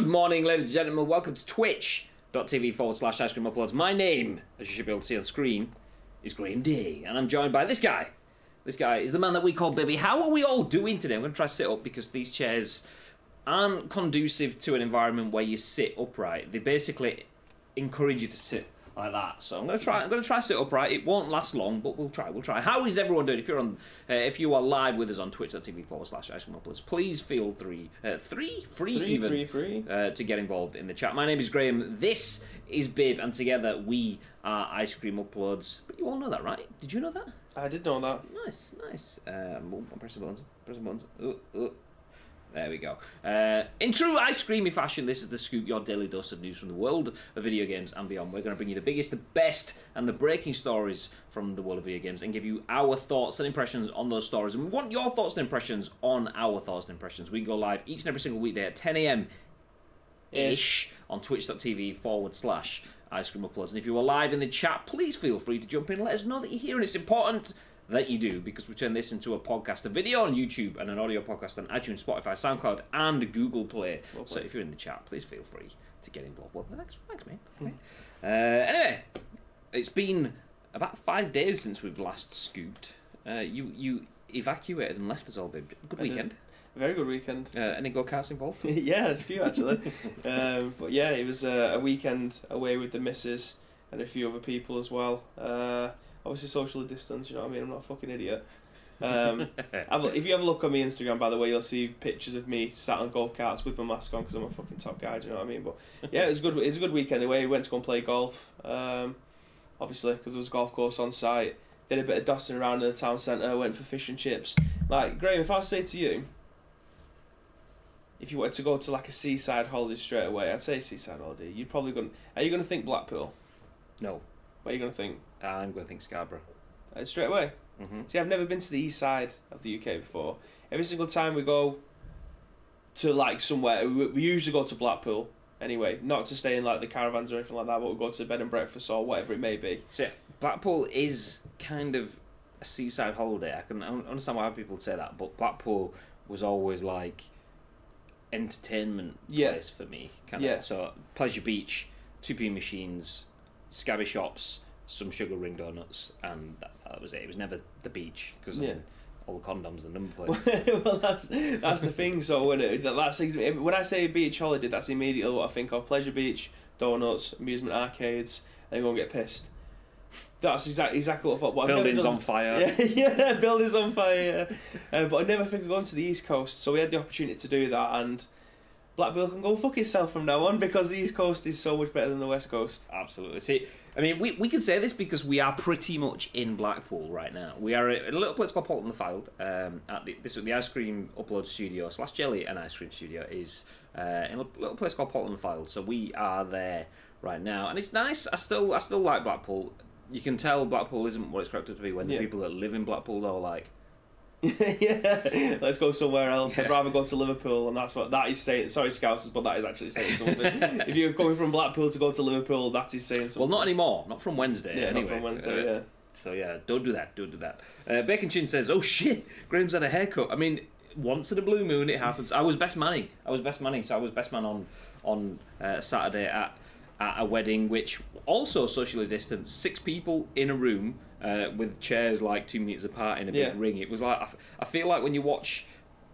Good morning, ladies and gentlemen. Welcome to twitch.tv forward slash ice cream uploads. My name, as you should be able to see on screen, is Graham D. And I'm joined by this guy. This guy is the man that we call Bibby. How are we all doing today? I'm going to try to sit up because these chairs aren't conducive to an environment where you sit upright. They basically encourage you to sit like that. So I'm gonna try. I'm gonna try to sit upright. It won't last long, but we'll try. We'll try. How is everyone doing? If you're on, uh, if you are live with us on Twitch.tv forward slash Ice Cream Uploads, please feel three, uh, three, free, Three, even three, three. Uh, to get involved in the chat. My name is Graham. This is Bib, and together we are Ice Cream Uploads. But you all know that, right? Did you know that? I did know that. Nice, nice. Um, oh, I'm pressing buttons. Pressing buttons. Oh, oh. There we go. Uh, in true ice creamy fashion, this is the scoop, your daily dose of news from the world of video games and beyond. We're going to bring you the biggest, the best, and the breaking stories from the world of video games and give you our thoughts and impressions on those stories. And we want your thoughts and impressions on our thoughts and impressions. We can go live each and every single weekday at 10 a.m. ish on twitch.tv forward slash ice cream uploads. And if you are live in the chat, please feel free to jump in. Let us know that you're here, and it's important that you do because we turn this into a podcast, a video on YouTube, and an audio podcast on iTunes, Spotify, SoundCloud, and Google Play. So if you're in the chat, please feel free to get involved. Well, thanks, thanks, mate. Okay. Uh, anyway, it's been about five days since we've last scooped. Uh, you you evacuated and left us all, babe. Good I did. weekend. Very good weekend. Uh, any go karts involved? yeah, there's a few actually. um, but yeah, it was uh, a weekend away with the missus and a few other people as well. Obviously, socially distanced. You know what I mean? I'm not a fucking idiot. Um, a, if you have a look on my Instagram, by the way, you'll see pictures of me sat on golf carts with my mask on because I'm a fucking top guy. Do you know what I mean? But yeah, it was good. It was a good weekend away. We went to go and play golf. Um, obviously, because there was a golf course on site. Did a bit of dusting around in the town centre. Went for fish and chips. Like Graham, if I say to you, if you wanted to go to like a seaside holiday straight away, I'd say seaside holiday. You'd probably going. Are you going to think Blackpool? no, What are you going to think? I'm going to think Scarborough. Uh, straight away. hmm See, I've never been to the east side of the UK before. Every single time we go to like somewhere, we, we usually go to Blackpool anyway. Not to stay in like the caravans or anything like that, but we'll go to bed and breakfast or whatever it may be. So yeah, Blackpool is kind of a seaside holiday. I can understand why people say that, but Blackpool was always like entertainment Yeah. place for me. Kind Yeah. of. So Pleasure Beach, two P machines, scabby shops, some sugar ring donuts, and that, that was it. It was never the beach because Yeah. all the condoms and number plates. well, that's that's the thing. So when it, that- that's when I say beach holiday, that's immediately what I think of: pleasure beach, donuts, amusement arcades, and go and get pissed. That's exactly exactly what I thought. But Buildings done- on fire. Yeah, yeah, buildings on fire. Uh, but I never think of going to the East Coast, so we had the opportunity to do that, and Blackpool can go fuck itself from now on because the East Coast is so much better than the West Coast. Absolutely. See, I mean, we, we can say this because we are pretty much in Blackpool right now. We are in a little place called Poulton-le-Fylde. Um, at the, this is the ice cream upload studio slash jelly and ice cream studio is uh, in a little place called Poulton-le-Fylde. So we are there right now, and it's nice. I still I still like Blackpool. You can tell Blackpool isn't what it's cracked up to be when the Yeah. people that live in Blackpool are like, yeah, let's go somewhere else. I'd rather go to Liverpool, and that's what that is saying. Sorry, Scousers, but that is actually saying something. if you're coming from Blackpool to go to Liverpool, that is saying something. well, not anymore, not from Wednesday. yeah, anyway. not from Wednesday. Uh, yeah. So yeah, don't do that. Don't do that. Uh, Bacon Chin says, "Oh shit, Graham's had a haircut." I mean, once in a blue moon, it happens. I was best manning. I was best manning. So I was best man on on uh, Saturday at at a wedding, which also socially distanced, six people in a room uh, with chairs like two meters apart in a Yeah. big ring. It was like I, f- I feel like when you watch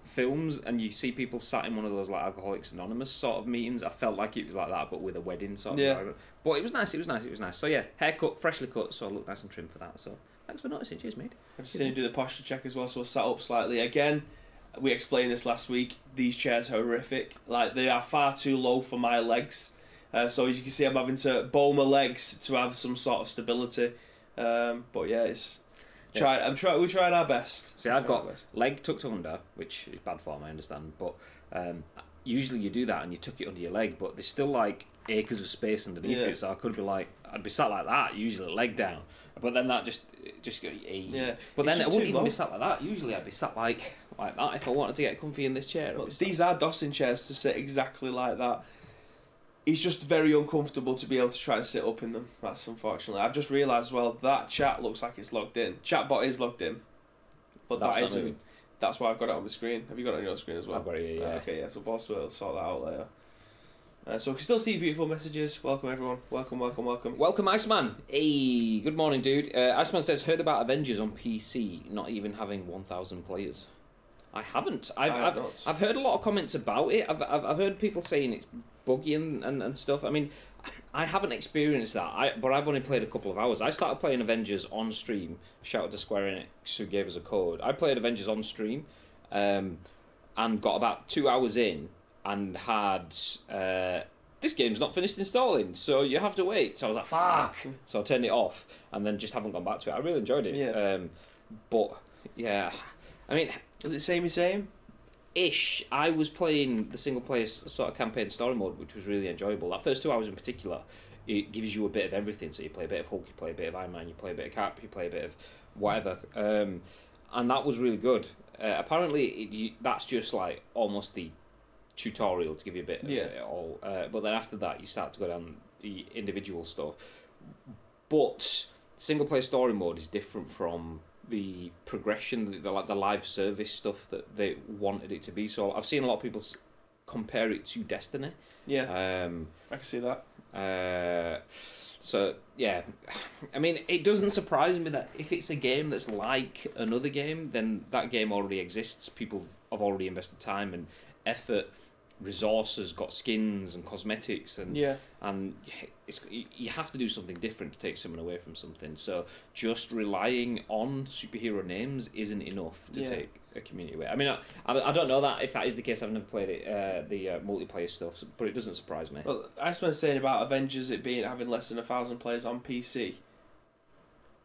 films and you see people sat in one of those like Alcoholics Anonymous sort of meetings. I felt like it was like that, but with a wedding sort of Yeah. environment. But it was nice. It was nice. It was nice. So yeah, haircut, freshly cut, so I look nice and trim for that. So thanks for noticing. Cheers, mate. I've seen you do the posture check as well, so we're sat up slightly. Again, we explained this last week. These chairs are horrific. Like they are far too low for my legs. Uh, so as you can see, I'm having to bow my legs to have some sort of stability. Um, but yeah, it's try. I'm trying. We're trying our best. See, I've got leg tucked under, which is bad form, I understand. But um, usually you do that and you tuck it under your leg, but there's still like acres of space underneath Yeah. it. So I could be like, I'd be sat like that, usually leg down. But then that just just go. Yeah, But It's then I wouldn't even low. be sat like that. Usually I'd be sat like like that if I wanted to get comfy in this chair. Well, these are Dawson chairs to sit exactly like that. It's just very uncomfortable to be able to try and sit up in them. That's unfortunately. I've just realised as well that chat looks like it's logged in. Chatbot is logged in, but That's that isn't. moving. That's why I've got it on my screen. Have you got it on your screen as well? I've got it, yeah, Ah, yeah. okay, yeah. So boss will sort that out later. Uh, so we can still see beautiful messages. Welcome everyone. Welcome, welcome, welcome. Welcome, Iceman. Hey, good morning, dude. Uh, Iceman says, heard about Avengers on PC not even having 1,000 players. I haven't. I've, I have I've. I've heard a lot of comments about it. I've, I've, I've heard people saying it's buggy and, and, and stuff. I mean, I haven't experienced that, I, but I've only played a couple of hours. I started playing Avengers on stream. Shout out to Square Enix who gave us a code. I played Avengers on stream um, and got about two hours in and had. Uh, this game's not finished installing, so you have to wait. So I was like, fuck. So I turned it off and then just haven't gone back to it. I really enjoyed it. Yeah. Um, but, yeah. I mean, Is it samey same? Ish. I was playing the single player sort of campaign story mode, which was really enjoyable. That first two hours in particular, it gives you a bit of everything. So you play a bit of Hulk, you play a bit of Iron Man, you play a bit of Cap, you play a bit of whatever, um, and that was really good. Uh, apparently, it, you, that's just like almost the tutorial to give you a bit of Yeah. it all. Uh, but then after that, you start to go down the individual stuff. But single player story mode is different from the progression, the, the like the live service stuff that they wanted it to be. So I've seen a lot of people s- compare it to Destiny. Yeah, Um, I can see that. uh, so yeah, I mean, it doesn't surprise me that if it's a game that's like another game, then that game already exists. People have already invested time and effort, resources, got skins and cosmetics, and Yeah, and it's you have to do something different to take someone away from something. So just relying on superhero names isn't enough to Yeah. take a community away. I mean, I, I, I don't know that if that is the case. I've never played it, uh, the uh, multiplayer stuff, but it doesn't surprise me. well, Iceman's saying about Avengers it being having less than a thousand players on PC.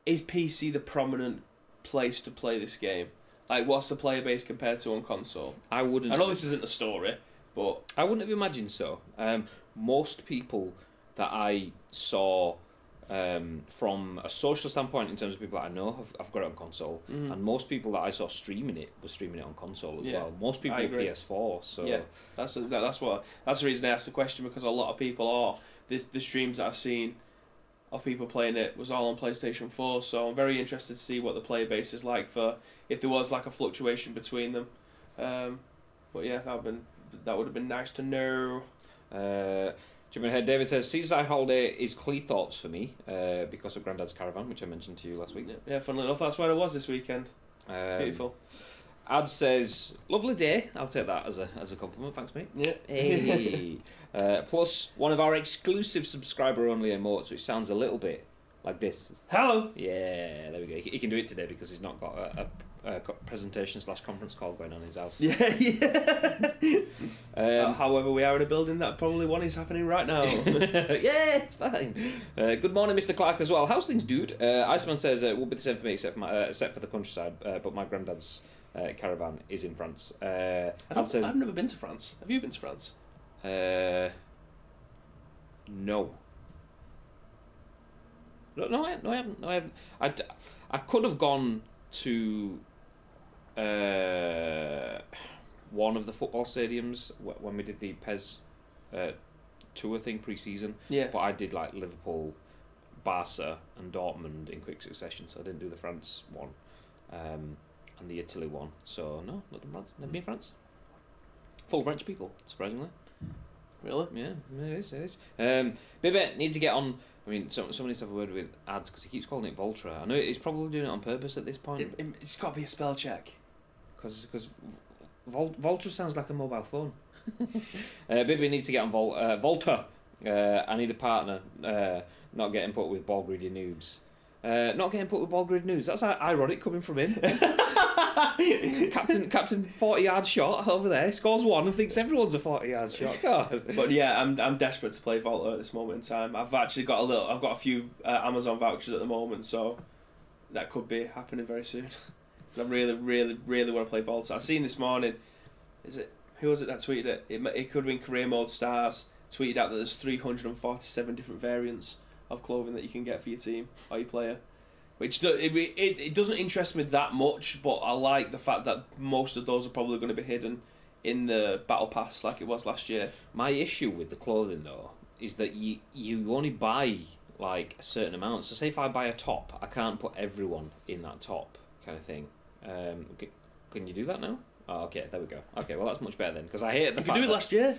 Is PC the prominent place to play this game? Like, what's the player base compared to on console? I wouldn't. I know this isn't a story, but I wouldn't have imagined so. Um, most people that I saw um, from a social standpoint, in terms of people that I know, have, have got it on console, Mhm. and most people that I saw streaming it were streaming it on console as Yeah, well. Most people agree. PS4, so Yeah. that's that, that's what that's the reason I asked the question because a lot of people are the the streams that I've seen of people playing it was all on PlayStation Four. So I'm very interested to see what the player base is like for if there was like a fluctuation between them. Um, but yeah, that would been that would have been nice to know. Uh, Jimmy Head David says Seaside Holiday is Cleethorpes for me uh, because of Grandad's Caravan, which I mentioned to you last week. Yeah, yeah, funnily enough, that's where I was this weekend. Um, Beautiful. Ad says lovely day. I'll take that as a as a compliment. Thanks, mate. Yeah. Hey. uh, plus one of our exclusive subscriber only emotes, which sounds a little bit like this. Hello. Yeah, there we go. He, he can do it today because he's not got a, a, co- presentation slash conference call going on in his house. Yeah, yeah. Uh, Um, however, we are in a building that probably one is happening right now. yeah, it's fine. Uh, good morning, Mr. Clark, as well. How's things, dude? Uh, Iceman says uh, it will be the same for me, except for, my, uh, except for the countryside. Uh, but my granddad's uh, caravan is in France. Uh, I've, says, I've never been to France. Have you been to France? Uh, no. No, no, I, no, I haven't. No, I haven't. I, I could have gone to uh, one of the football stadiums when we did the PES uh, tour thing pre-season, Yeah. but I did like Liverpool, Barca, and Dortmund in quick succession, so I didn't do the France one, um, and the Italy one. So no, not the France. Never been France. Full French people, surprisingly. Really? Yeah, it is. It is. Um, Bibet need to get on. I mean, some somebody needs to have a word with ads because he keeps calling it Voltra. I know he's probably doing it on purpose at this point It, it's got to be a spell check. Because because Vol- Voltra sounds like a mobile phone. uh, Bibby needs to get on Vol- uh, Volta. Uh, I need a partner. Uh, not getting put with ball greedy noobs. Uh, not getting put with ball grid news. That's ironic coming from him. Captain, Captain, forty yard shot over there scores one and thinks everyone's a forty yard shot. God. But yeah, I'm I'm desperate to play Volta at this moment in time. I've actually got a little. I've got a few uh, Amazon vouchers at the moment, so that could be happening very soon. 'Cause I really, really, really want to play Volta. I seen this morning. Is it who was it that tweeted it? It, it could have been career mode stars. Tweeted out that there's 347 different variants of clothing that you can get for your team or your player. Which it, it, it doesn't interest me that much, but I like the fact that most of those are probably going to be hidden in the battle pass like it was last year. My issue with the clothing though is that you you only buy like a certain amount. So say if I buy a top, I can't put everyone in that top kind of thing. Um, c- can you do that now? Oh, okay, there we go. Okay, well that's much better then because I hated the If you fact do it that- last year,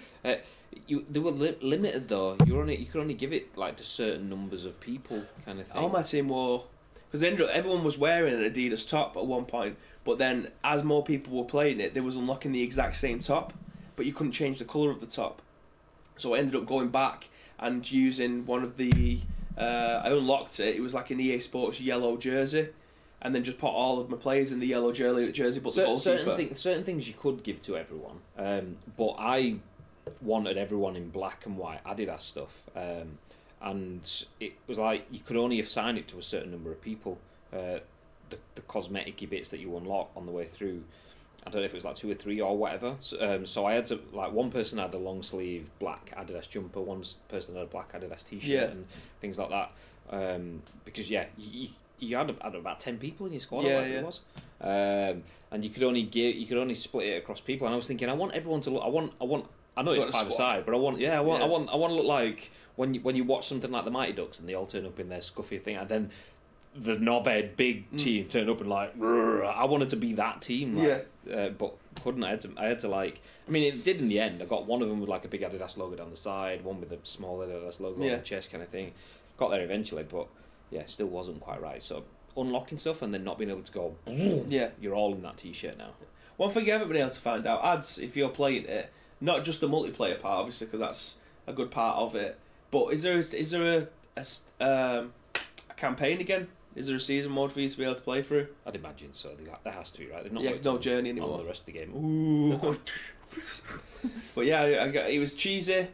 you they were li- limited though. You were only you could only give it like to certain numbers of people, kind of thing. all my team wore because everyone was wearing an Adidas top at one point, but then as more people were playing it, they was unlocking the exact same top, but you couldn't change the colour of the top. So I ended up going back and using one of the. Uh, I unlocked it. It was like an EA Sports yellow jersey, and then just put all of my players in the yellow jersey, jersey but goalkeeper. certain things, certain things you could give to everyone, um, but I wanted everyone in black and white Adidas stuff, um, and it was like you could only assign it to a certain number of people. Uh, the the cosmetic bits that you unlock on the way through. I don't know if it was like two or three or whatever. So, um, so I had to like one person had a long sleeve black Adidas jumper, one person had a black Adidas t-shirt Yeah. and things like that. Um, because yeah, you, you had, had about ten people in your squad, Yeah, or whatever yeah. it was, um, and you could only give you could only split it across people. And I was thinking, I want everyone to look. I want I want. I know You it's five aside, but I want yeah, I want I want I want to look like when you when you watch something like the Mighty Ducks and they all turn up in their scuffy thing, and then the knobhead big Mm. team turn up and like I wanted to be that team, like, uh, but couldn't. I had to. I had to like. I mean, it did in the end. I got one of them with like a big Adidas logo down the side, one with a small Adidas logo on the chest, kind of thing. Got there eventually, but yeah, still wasn't quite right. So unlocking stuff and then not being able to go. Yeah. You're all in that t-shirt now. One thing you haven't been able to find out, ads, if you're playing it, not just the multiplayer part, obviously, because that's a good part of it, but is there is there a, a um, a campaign again? Is there a season mode for you to be able to play through? I'd imagine so. There has to be right. They've not yeah, no journey on anymore. the rest of the game. Ooh. But yeah, I, I got, it was cheesy.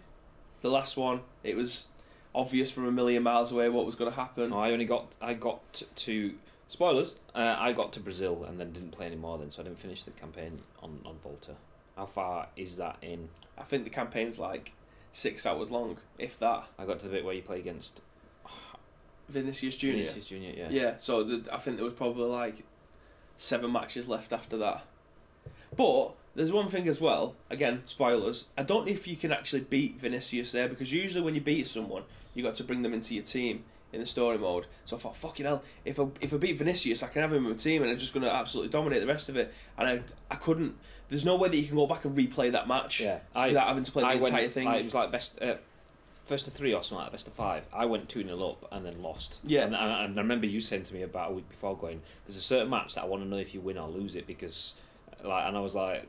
The last one, it was obvious from a million miles away what was going to happen. No, I only got I got to spoilers. Uh, I got to Brazil and then didn't play anymore. Then so I didn't finish the campaign on on Volta. How far is that in? I think the campaign's like six hours long, if that. I got to the bit where you play against Vinicius Junior. Vinicius Junior. Yeah. Yeah, so the, I think there was probably like seven matches left after that. But there's one thing as well. Again, spoilers. I don't know if you can actually beat Vinicius there because usually when you beat someone, you got to bring them into your team in the story mode. So I thought, fucking hell, if I if I beat Vinicius, I can have him in my team and I'm just going to absolutely dominate the rest of it. And I I couldn't. There's no way that you can go back and replay that match Yeah. I without having to play the I entire went. thing. Like, it was like best. Uh, First of three or something like best of five. I went 2 0 up and then lost. Yeah. And, and, and I remember you saying to me about a week before going, there's a certain match that I want to know if you win or lose it because, like, and I was like,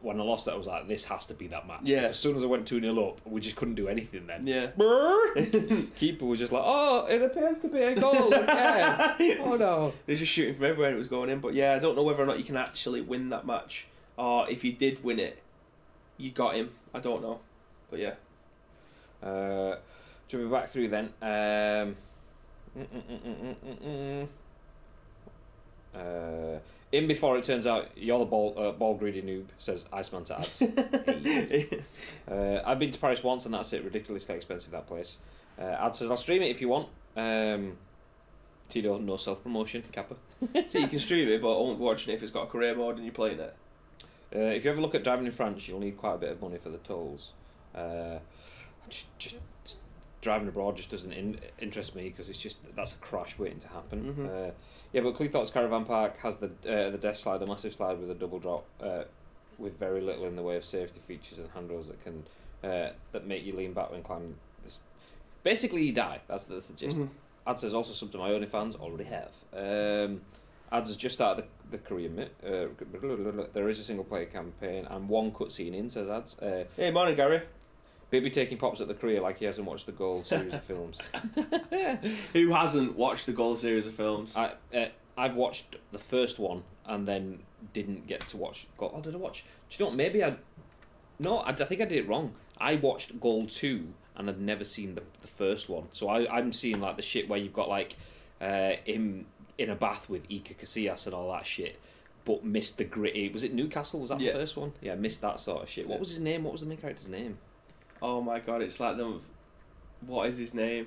when I lost it, I was like, this has to be that match. Yeah. As soon as I went 2 0 up, we just couldn't do anything then. yeah. Keeper was just like, oh, it appears to be a goal again. oh no. They're just shooting from everywhere and it was going in. But yeah, I don't know whether or not you can actually win that match. Or if you did win it, you got him. I don't know. But yeah. Uh, we back through then? Um, mm, mm, mm, mm, mm, mm, mm. Uh, in before it turns out you're the ball uh, ball greedy noob says Iceman to ads. Hey. uh, I've been to Paris once and that's it. Ridiculously expensive that place. Uh, ad says I'll stream it if you want. Um, Tito no self promotion Kappa. so you can stream it, but I won't be watching it if it's got a career mode and you're playing it. Uh, if you ever look at driving in France, you'll need quite a bit of money for the tolls. Uh, just, just driving abroad just doesn't in, interest me because it's just that's a crash waiting to happen. Mhm. Uh, yeah, but Cleethorpes Caravan Park has the uh, the death slide, a massive slide with a double drop, uh, with very little in the way of safety features and handles that can uh, that make you lean back when climbing. This. Basically, you die. That's the gist. Mhm. Ads is also something my only fans already have. Um, Ads has just started the, the bit. Uh, there is a single player campaign and one cutscene in, says Ads. Uh, Hey, morning, Gary. Baby taking pops at the career like he hasn't watched the Gold series of films. Who hasn't watched the Gold series of films? I, uh, I've watched the first one and then didn't get to watch Gold. Oh, did I watch? Do you know what? Maybe I. No, I, I think I did it wrong. I watched Gold 2 and I'd never seen the, the first one. So I, I'm seeing like the shit where you've got like uh, him in a bath with Iker Casillas and all that shit. But missed the gritty. Was it Newcastle? Was that Yeah. the first one? Yeah, missed that sort of shit. What was his name? What was the main character's name? Oh my god, it's like them. What is his name?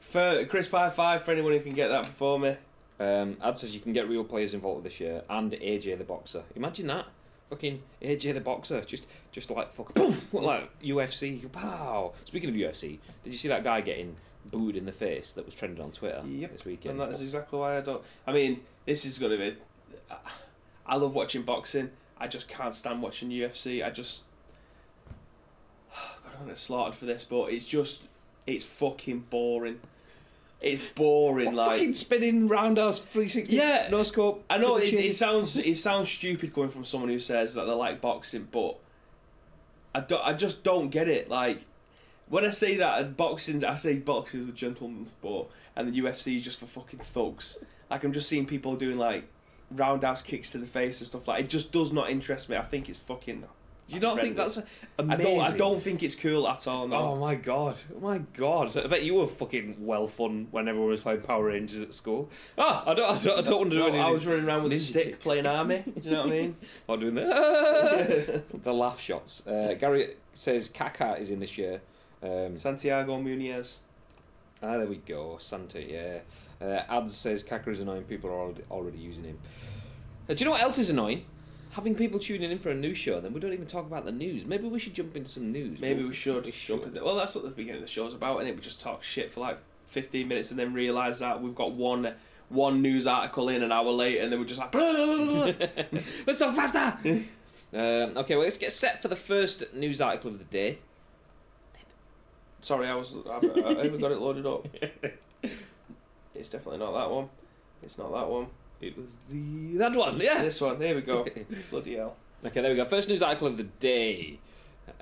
For Chris Pie Five, for anyone who can get that before me. Um, Ad says you can get real players involved this year and AJ the boxer. Imagine that. Fucking AJ the boxer, just just like fucking poof, like UFC. Wow. Speaking of UFC, did you see that guy getting booed in the face that was trending on Twitter Yep, this weekend? And that's exactly why I don't. I mean, this is going to be. I love watching boxing. I just can't stand watching UFC. I just. I'm gonna slaughtered for this, but it's just. It's fucking boring. It's boring, What, like. fucking spinning roundhouse 360 Yeah. no scope. I know it, it sounds it sounds stupid coming from someone who says that they like boxing, but I don't, I just don't get it. Like when I say that and boxing, I say boxing is a gentleman's sport, and the UFC is just for fucking thugs. Like I'm just seeing people doing like roundhouse kicks to the face and stuff like. It just does not interest me. I think it's fucking. Do you not think horrendous. that's I amazing? don't. I don't think it's cool at all. No. Oh my god! Oh my god! I bet you were fucking well fun when everyone was playing Power Rangers at school. Ah, I don't, I don't, I don't want to do No, any. I was running around with a stick kicks. playing army. Do you know what I mean? Not doing the the laugh shots. Uh, Gary says Kaká is in this year. Um, Santiago Munez. ah, there we go. Santa, yeah. Uh, Ads says Kaká is annoying. People are already, already using him. Uh, do you know what else is annoying? Having people tuning in for a news show, then we don't even talk about the news. Maybe we should jump into some news. Maybe we should. We jump should. into- Well, that's what the beginning of the show's about, and it we just talk shit for like fifteen minutes, and then realise that we've got one one news article in an hour later, and then we're just like, Let's talk faster. um, okay, well, let's get set for the first news article of the day. sorry, I was I, I haven't got it loaded up. It's definitely not that one. It's not that one. It was the that one. Yes. This one. Here we go. Bloody hell. Okay, there we go. First news article of the day.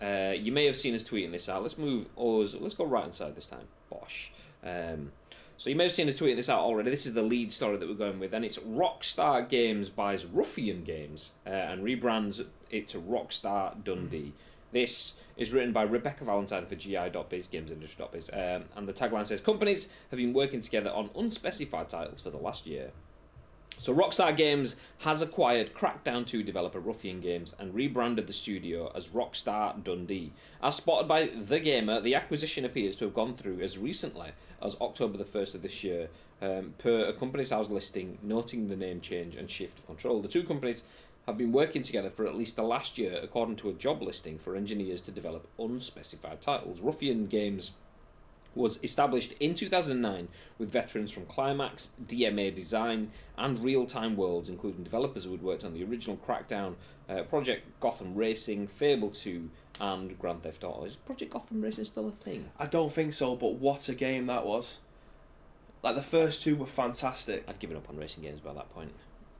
Uh, you may have seen us tweeting this out. Let's move us. Let's go right inside this time. Bosh. Um, so you may have seen us tweeting this out already. This is the lead story that we're going with, and it's Rockstar Games buys Ruffian Games uh, and rebrands it to Rockstar Dundee. This is written by Rebekah Valentine for GI.biz, GamesIndustry.biz, um, and the tagline says companies have been working together on unspecified titles for the last year. So Rockstar Games has acquired Crackdown 2 developer Ruffian Games and rebranded the studio as Rockstar Dundee. As spotted by The Gamer, the acquisition appears to have gone through as recently as October the 1st of this year, um, per a Companies House listing noting the name change and shift of control. The two companies have been working together for at least the last year, according to a job listing for engineers to develop unspecified titles. Ruffian Games was established in 2009 with veterans from Climax, DMA Design, and Realtime Worlds, including developers who had worked on the original Crackdown, uh, Project Gotham Racing, Fable 2, and Grand Theft Auto. Is Project Gotham Racing still a thing? I don't think so, but what a game that was. Like the first two were fantastic. I'd given up on racing games by that point.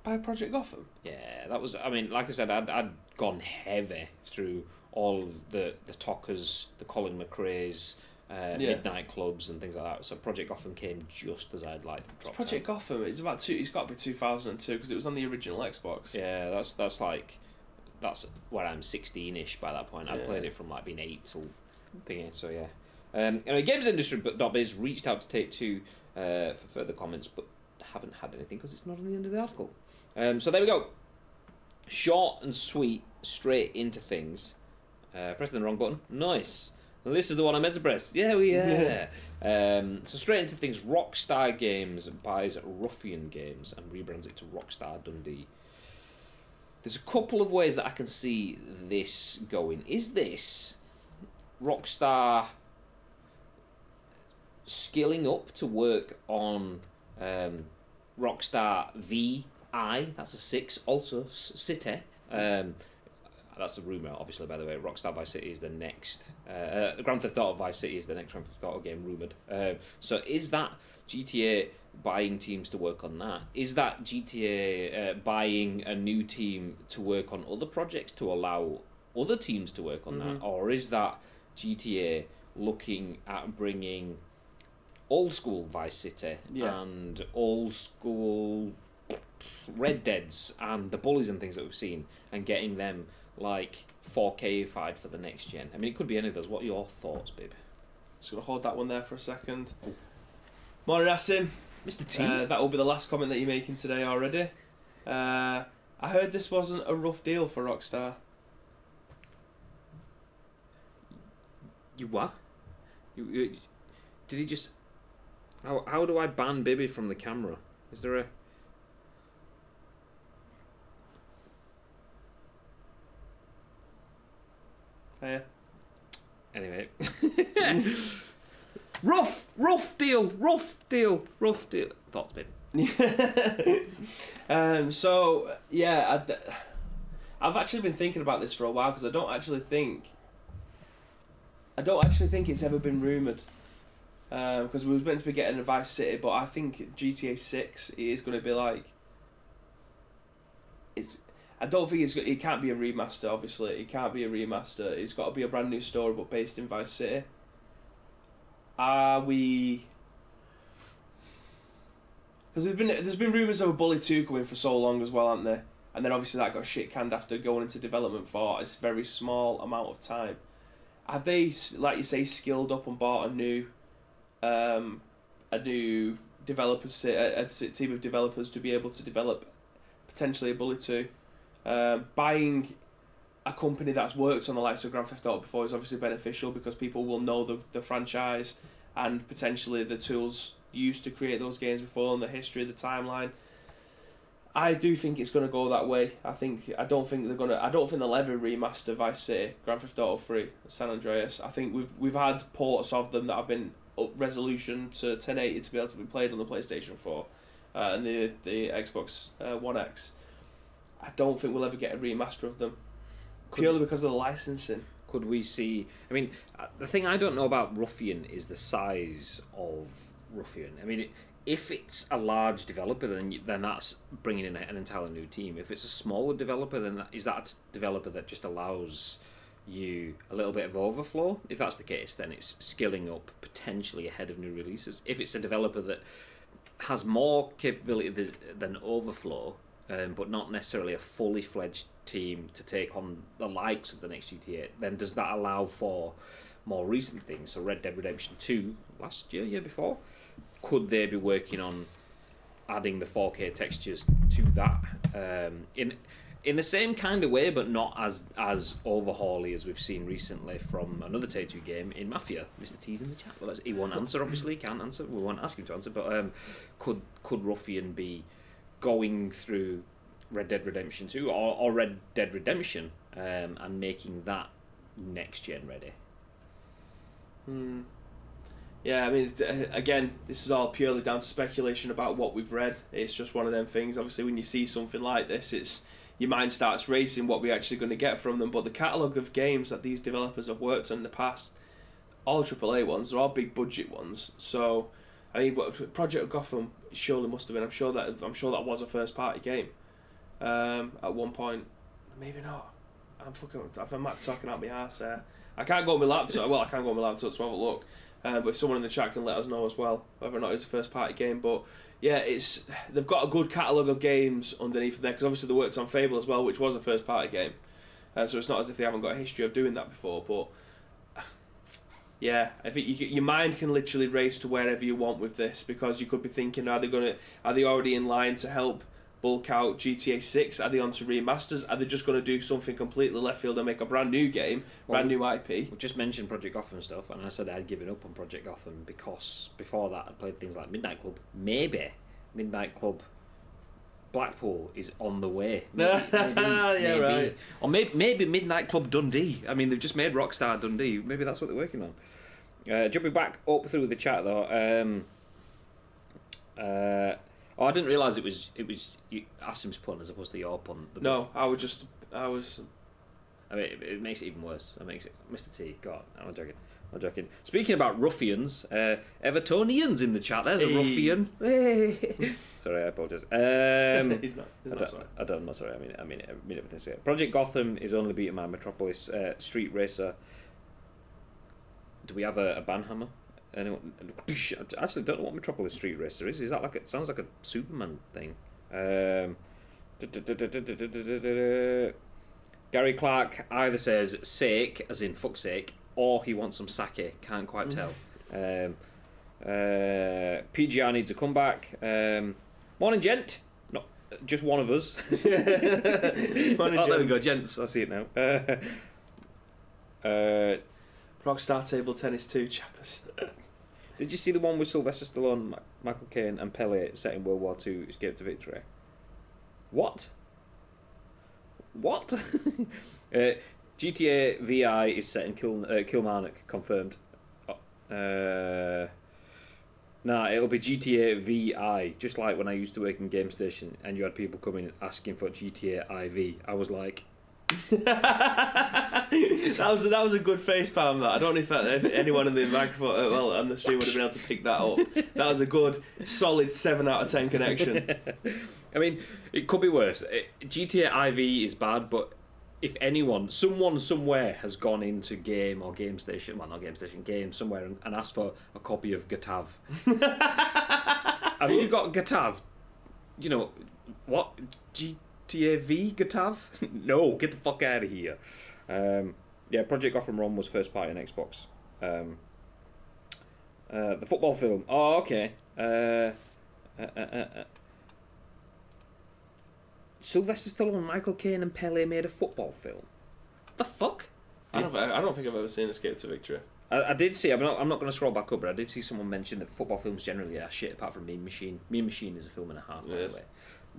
By Project Gotham. Yeah, that was. I mean, like I said, I'd, I'd gone heavy through all of the the TOCAs, the Colin McRae's, uh, Yeah. Midnight Clubs, and things like that. So Project Gotham came just as I'd like dropped out. Project Gotham. It's about two. It's got to be two thousand and two because it was on the original Xbox. Yeah, that's that's like that's where I'm 16ish by that point. I Yeah. played it from like being eight till thingy. So yeah. Um, anyway, Games Industry Biz reached out to Take Two uh, for further comments, but haven't had anything because it's not on the end of the article. Um, so there we go. Short and sweet, straight into things. Uh, pressing the wrong button. Nice. Well, this is the one I meant to press. Yeah, we yeah. um, so straight into things. Rockstar Games buys Ruffian Games and rebrands it to Rockstar Dundee. There's a couple of ways that I can see this going. Is this Rockstar skilling up to work on um, Rockstar VI? That's a six. Also City. Um, that's the rumor, obviously. By the way, Rockstar Vice City is the next. Uh, Grand Theft Auto Vice City is the next Grand Theft Auto game rumored. Uh, so is that GTA buying teams to work on that? Is that GTA uh, buying a new team to work on other projects to allow other teams to work on that, or is that GTA looking at bringing old school Vice City Yeah. and old school Red Deads and the bullies and things that we've seen and getting them like 4K-ified for the next gen. I mean, it could be any of those. What are your thoughts, babe? Just gonna hold that one there for a second. Morning, Asim. Mr. T. Uh, that will be the last comment that you're making today already. Uh, I heard this wasn't a rough deal for Rockstar. you what? You, you, did he just? How how do I ban Bibby from the camera? Is there a? Yeah. Anyway. rough, rough deal, rough deal, rough deal. Thoughts, babe. um, so yeah, I, have actually been thinking about this for a while because I don't actually think I don't actually think it's ever been rumored because um, we were meant to be getting a Vice City, but I think GTA Six is going to be like it's. I don't think it's it can't be a remaster. Obviously, it can't be a remaster. It's got to be a brand new story, but based in Vice City. Are we because there's been there's been rumours of a Bully Two coming for so long as well, aren't there? And then obviously that got shit canned after going into development for a very small amount of time. Have they, like you say, skilled up and bought a new, um, a new developers a, a team of developers to be able to develop potentially a Bully Two? Um, buying a company that's worked on the likes of Grand Theft Auto before is obviously beneficial because people will know the the franchise and potentially the tools used to create those games before and the history, the timeline. I do think it's going to go that way. I think I don't think they're going to. I don't think they'll ever remaster Vice City, Grand Theft Auto Three, San Andreas. I think we've we've had ports of them that have been up resolution to 1080 to be able to be played on the PlayStation Four, uh, and the the Xbox uh, One X. I don't think we'll ever get a remaster of them, purely because of the licensing. Could we see? I mean, uh, the thing I don't know about Ruffian is the size of Ruffian. I mean, if it's a large developer, then then that's bringing in an entirely new team. If it's a smaller developer, then that, is that a developer that just allows you a little bit of overflow? If that's the case, then it's skilling up potentially ahead of new releases. If it's a developer that has more capability than, than overflow, um, but not necessarily a fully fledged team to take on the likes of the next GTA, then does that allow for more recent things? So Red Dead Redemption Two last year, year before could they be working on adding the 4K textures to that um, in in the same kind of way, but not as as overhauly as we've seen recently from another Take Two game in Mafia. Mr. T's in the chat. Well, he won't answer. Obviously, he can't answer. We won't ask him to answer. But um, could could Ruffian be going through Red Dead Redemption Two or, or Red Dead Redemption um, and making that next gen ready? Hmm. Yeah, I mean, uh, again, this is all purely down to speculation about what we've read. It's just one of them things. Obviously, when you see something like this, it's your mind starts racing what we're actually going to get from them. But the catalogue of games that these developers have worked on in the past, all AAA ones, they're all big budget ones. So, I mean, Project Gotham surely must have been. I'm sure that I'm sure that was a first party game. Um, at one point, maybe not. I'm fucking. I'm talking out my ass there. I can't go on my laptop. Well, I can't go on my laptop to have a look. Uh, but if someone in the chat can let us know as well whether or not it's a first party game. But yeah, it's they've got a good catalogue of games underneath there because obviously they worked on Fable as well, which was a first party game. Uh, so it's not as if they haven't got a history of doing that before. But yeah, I think you, your mind can literally race to wherever you want with this because you could be thinking, are they going to are they already in line to help bulk out GTA 6? Are they on to remasters? Are they just going to do something completely left field and make a brand new game, well, brand new IP? We just mentioned Project Gotham and stuff, and I said I'd given up on Project Gotham because before that I'd played things like Midnight Club. Maybe Midnight Club Blackpool is on the way. Maybe, maybe, yeah, maybe. right. Or maybe, maybe Midnight Club Dundee. I mean, they've just made Rockstar Dundee. Maybe that's what they're working on. Uh, jumping back up through the chat though. Um, uh, Oh, I didn't realise it was it was Asim's pun as opposed to your pun. no, I was just I was. I mean, it, it, makes it even worse. It makes it Mr. T. God, I'm joking. I'm joking. Speaking about ruffians, uh, Evertonians in the chat. There's a hey. ruffian. Hey. sorry, I apologise. Um, he's not. He's I not sorry. I don't. I'm not sorry. I mean, I mean, I mean everything. Project Gotham is only beaten by Metropolis uh, Street Racer. Do we have a, a banhammer? Anyone, I actually don't know what Metropolis Street Racer is. Is that like it sounds like a Superman thing? Um, Gary Clark either says "sake" as in "fuck sake" or he wants some sake. Can't quite tell. um, uh, PGR needs a comeback. Um, morning, gent. Not just one of us. morning, oh, there we go, gents. I see it now. Uh, uh, Rockstar Table Tennis 2 chappers. Did you see the one with Sylvester Stallone, Michael Caine, and Pele set in World War Two, Escape to Victory? What? What? uh, GTA VI is set in Kil- uh, Kilmarnock, confirmed. Uh, Nah, it'll be GTA VI, just like when I used to work in Game Station and you had people coming asking for GTA IV. I was like, that was that was a good face palm. That I don't know if, that, if anyone in the microphone, uh, well, on the stream would have been able to pick that up. That was a good, solid seven out of ten connection. I mean, it could be worse. It, GTA IV is bad, but if anyone, someone somewhere has gone into game or game station, well, not game station, game somewhere and, and asked for a copy of Gatav. Have you got Gatav? You know, what? GTA V Gatav? no, get the fuck out of here. Um, yeah, Project Gotham Run was first party on Xbox. Um, uh, the football film. Oh, okay. Uh, uh, uh, uh, uh. Sylvester Stallone, Michael Caine, and Pele made a football film. The fuck? I don't, I don't think I've ever seen Escape to Victory. I, I did see. I'm not. I'm not going to scroll back up, but I did see someone mention that football films generally are shit, apart from Mean Machine. Mean Machine is a film and a half, by is. the way.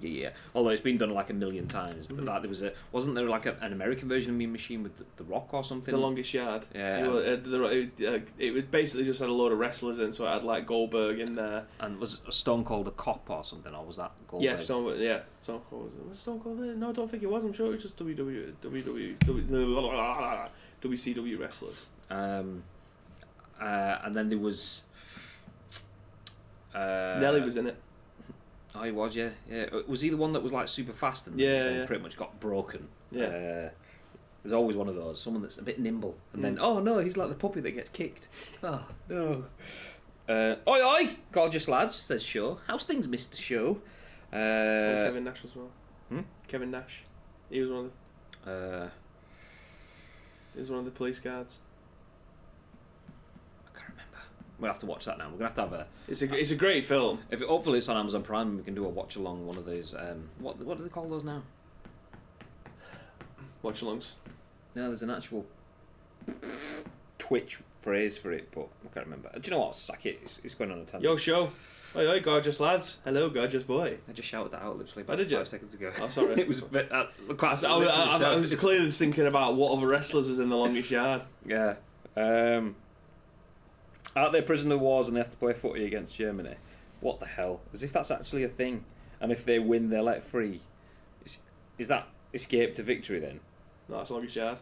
Yeah, yeah. Although it's been done like a million times, but Mhm. that there was a wasn't there like a, an American version of Mean Machine with the, the Rock or something? The Longest Yard. Yeah. It, was, uh, the- it, uh, it was basically just had a load of wrestlers in, so it had like Goldberg in there. and was Stone Cold a cop or something, or was that Goldberg? Yeah, Stone. Yeah, Stone Cold. Was Stone Cold there? No, I don't think it was. I'm sure it was just WW, WW, W- WCW wrestlers. Um, uh, and then there was. Uh, Nelly was in it. Oh, he was, yeah, yeah. Was he the one that was like super fast and Yeah, then yeah. pretty much got broken? Yeah. Uh, there's always one of those, someone that's a bit nimble, and then Mm. oh no, he's like the puppy that gets kicked. Oh no. Uh, oi oi, gorgeous lads, says Shaw. How's things, Mister Shaw? And Uh, Kevin Nash as well. hmm? Kevin Nash. He was one of the, uh, he was one of the police guards. I can't remember. We'll have to watch that now. We're gonna have to have a. It's a it's a great film. If it, hopefully it's on Amazon Prime, and we can do a watch along one of these. Um, what what do they call those now? Watch alongs. No, there's an actual Twitch phrase for it, but I can't remember. Do you know what? Sack it. It's, it's going on a tangent. Yo, show. Oi, oi, gorgeous lads. Hello, gorgeous boy. I just shouted that out literally Oh, about did you? five seconds ago. Oh, sorry. it was a bit, uh, I, quite. was- I, was- I, I was clearly thinking about what other wrestlers was in the longest yard. Yeah. Um, aren't they prisoner of wars and they have to play footy against Germany? What the hell? As if that's actually a thing. And if they win, they're let free. Is, is that escape to victory then? No, that's longest yard.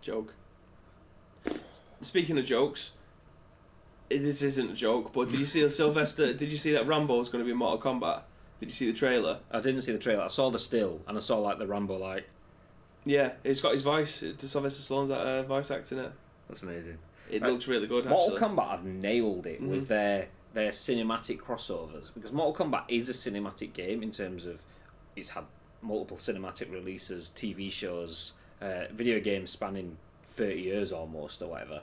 Joke. Speaking of jokes, this isn't a joke, but did you see Sylvester? Did you see that Rambo was going to be in Mortal Kombat? Did you see the trailer? I didn't see the trailer. I saw the still and I saw like the Rambo like. Yeah, he's got his voice. Sylvester Stallone's uh, voice acting it. That's amazing. It Uh, looks really good. Mortal Actually. Kombat have nailed it Mhm. with their their cinematic crossovers because Mortal Kombat is a cinematic game in terms of it's had multiple cinematic releases, TV shows, uh, video games spanning thirty years almost or whatever.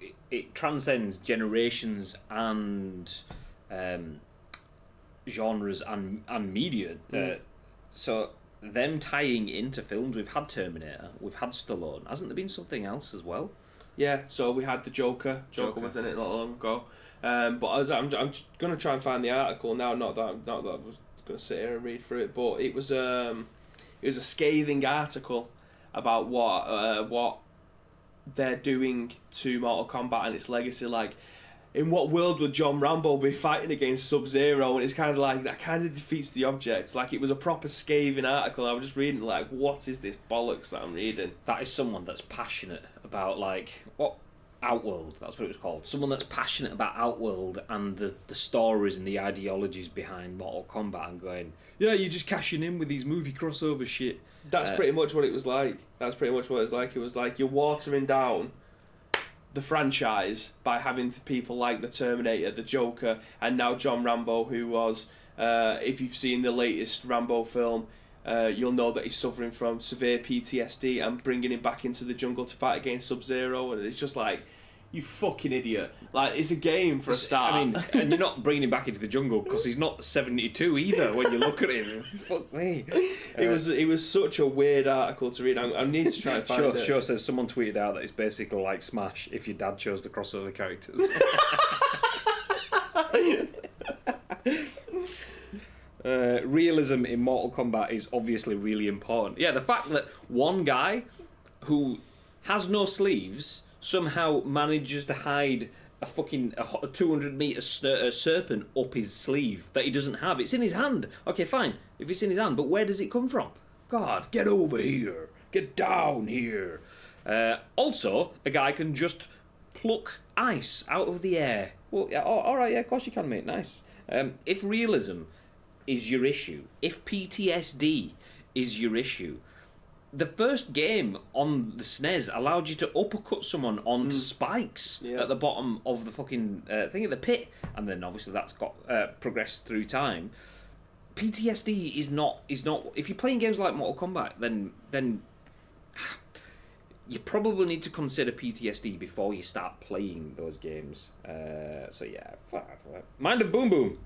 It, it transcends generations and um, genres and and media. Uh, Mm. so them tying into films, we've had Terminator, we've had Stallone. Hasn't there been something else as well? Yeah, so we had the Joker. Joker, Joker. was in it not long ago. Um, but I was, I'm, I'm going to try and find the article now. Not that not that I was going to sit here and read through it, but it was um, it was a scathing article about what uh, what they're doing to Mortal Kombat and its legacy. Like, in what world would John Rambo be fighting against Sub Zero? And it's kind of like that kind of defeats the object. Like, it was a proper scathing article. I was just reading like, what is this bollocks that I'm reading? that is someone that's passionate about like what Outworld. That's what it was called. Someone that's passionate about Outworld and the the stories and the ideologies behind Mortal Kombat and going, yeah, you're just cashing in with these movie crossover shit. That's Uh, pretty much what it was like. That's pretty much what it was like. It was like you're watering down the franchise by having people like the Terminator, the Joker, and now John Rambo, who was, uh, if you've seen the latest Rambo film, uh, you'll know that he's suffering from severe PTSD and bringing him back into the jungle to fight against Sub Zero. And it's just like, you fucking idiot. Like, it's a game for a start. I mean, and you're not bringing him back into the jungle because he's not 72 either. When you look at him, fuck me. it was it was such a weird article to read. I, I need to try and find Sure, it. sure says someone tweeted out that it's basically like Smash if your dad chose to the crossover characters. Uh, realism in Mortal Kombat is obviously really important. Yeah, the fact that one guy who has no sleeves somehow manages to hide a fucking a, 200 meter ser- uh, serpent up his sleeve that he doesn't have. It's in his hand. Okay, fine. If it's in his hand, but where does it come from? God, get over here. Get down here. Uh, also, a guy can just pluck ice out of the air. Well, yeah, oh, all right, yeah, of course you can, mate. Nice. Um, if realism is your issue, if PTSD is your issue, the first game on the SNES allowed you to uppercut someone onto spikes Yeah. at the bottom of the fucking uh, thing at the pit, and then obviously that's got uh, progressed through time. PTSD is not is not. If you're playing games like Mortal Kombat, then then you probably need to consider PTSD before you start playing those games. Uh, so yeah, fuck. Mind of Boom Boom.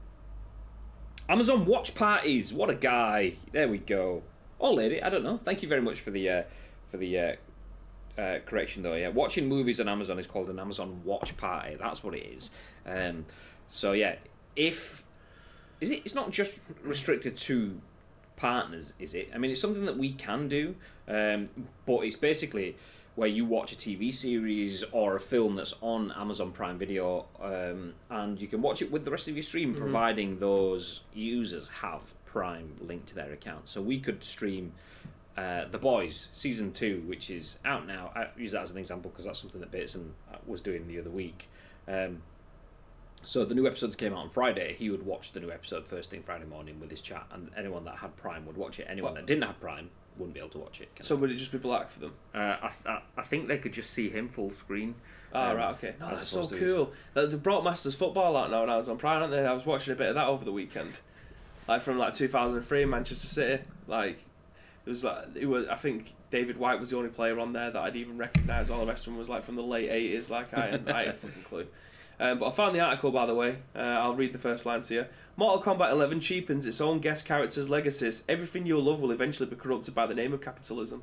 Amazon Watch Parties. What a guy. There we go. Or lady, I don't know. Thank you very much for the uh, for the uh, uh, correction though. Yeah, watching movies on Amazon is called an Amazon Watch Party. That's what it is. Um, so yeah, if is it? It's not just restricted to partners, is it? I mean, it's something that we can do, um, but it's basically where you watch a TV series or a film that's on Amazon Prime Video, um, and you can watch it with the rest of your stream, providing those users have Prime linked to their account. So we could stream. Uh, the Boys season two, which is out now. I use that as an example because that's something that Bateson was doing the other week. Um, so the new episodes came out on Friday. He would watch the new episode first thing Friday morning with his chat, and anyone that had Prime would watch it. Anyone that didn't have Prime wouldn't be able to watch it. of. So would it just be black for them? uh, I, I, I think they could just see him full screen. Oh, um, right, okay. No, that's so cool. Uh, They've brought Masters Football out now on Amazon Prime, haven't they? I was watching a bit of that over the weekend. Like from like 2003, Manchester City. Like, it was like, it was, I think David White was the only player on there that I'd even recognise. All the rest of them was like from the late 80s, like I, I had a fucking clue. Um, but I found the article, by the way. Uh, I'll read the first line to you. Mortal Kombat 11 cheapens its own guest characters' legacies. Everything you'll love will eventually be corrupted by the name of capitalism.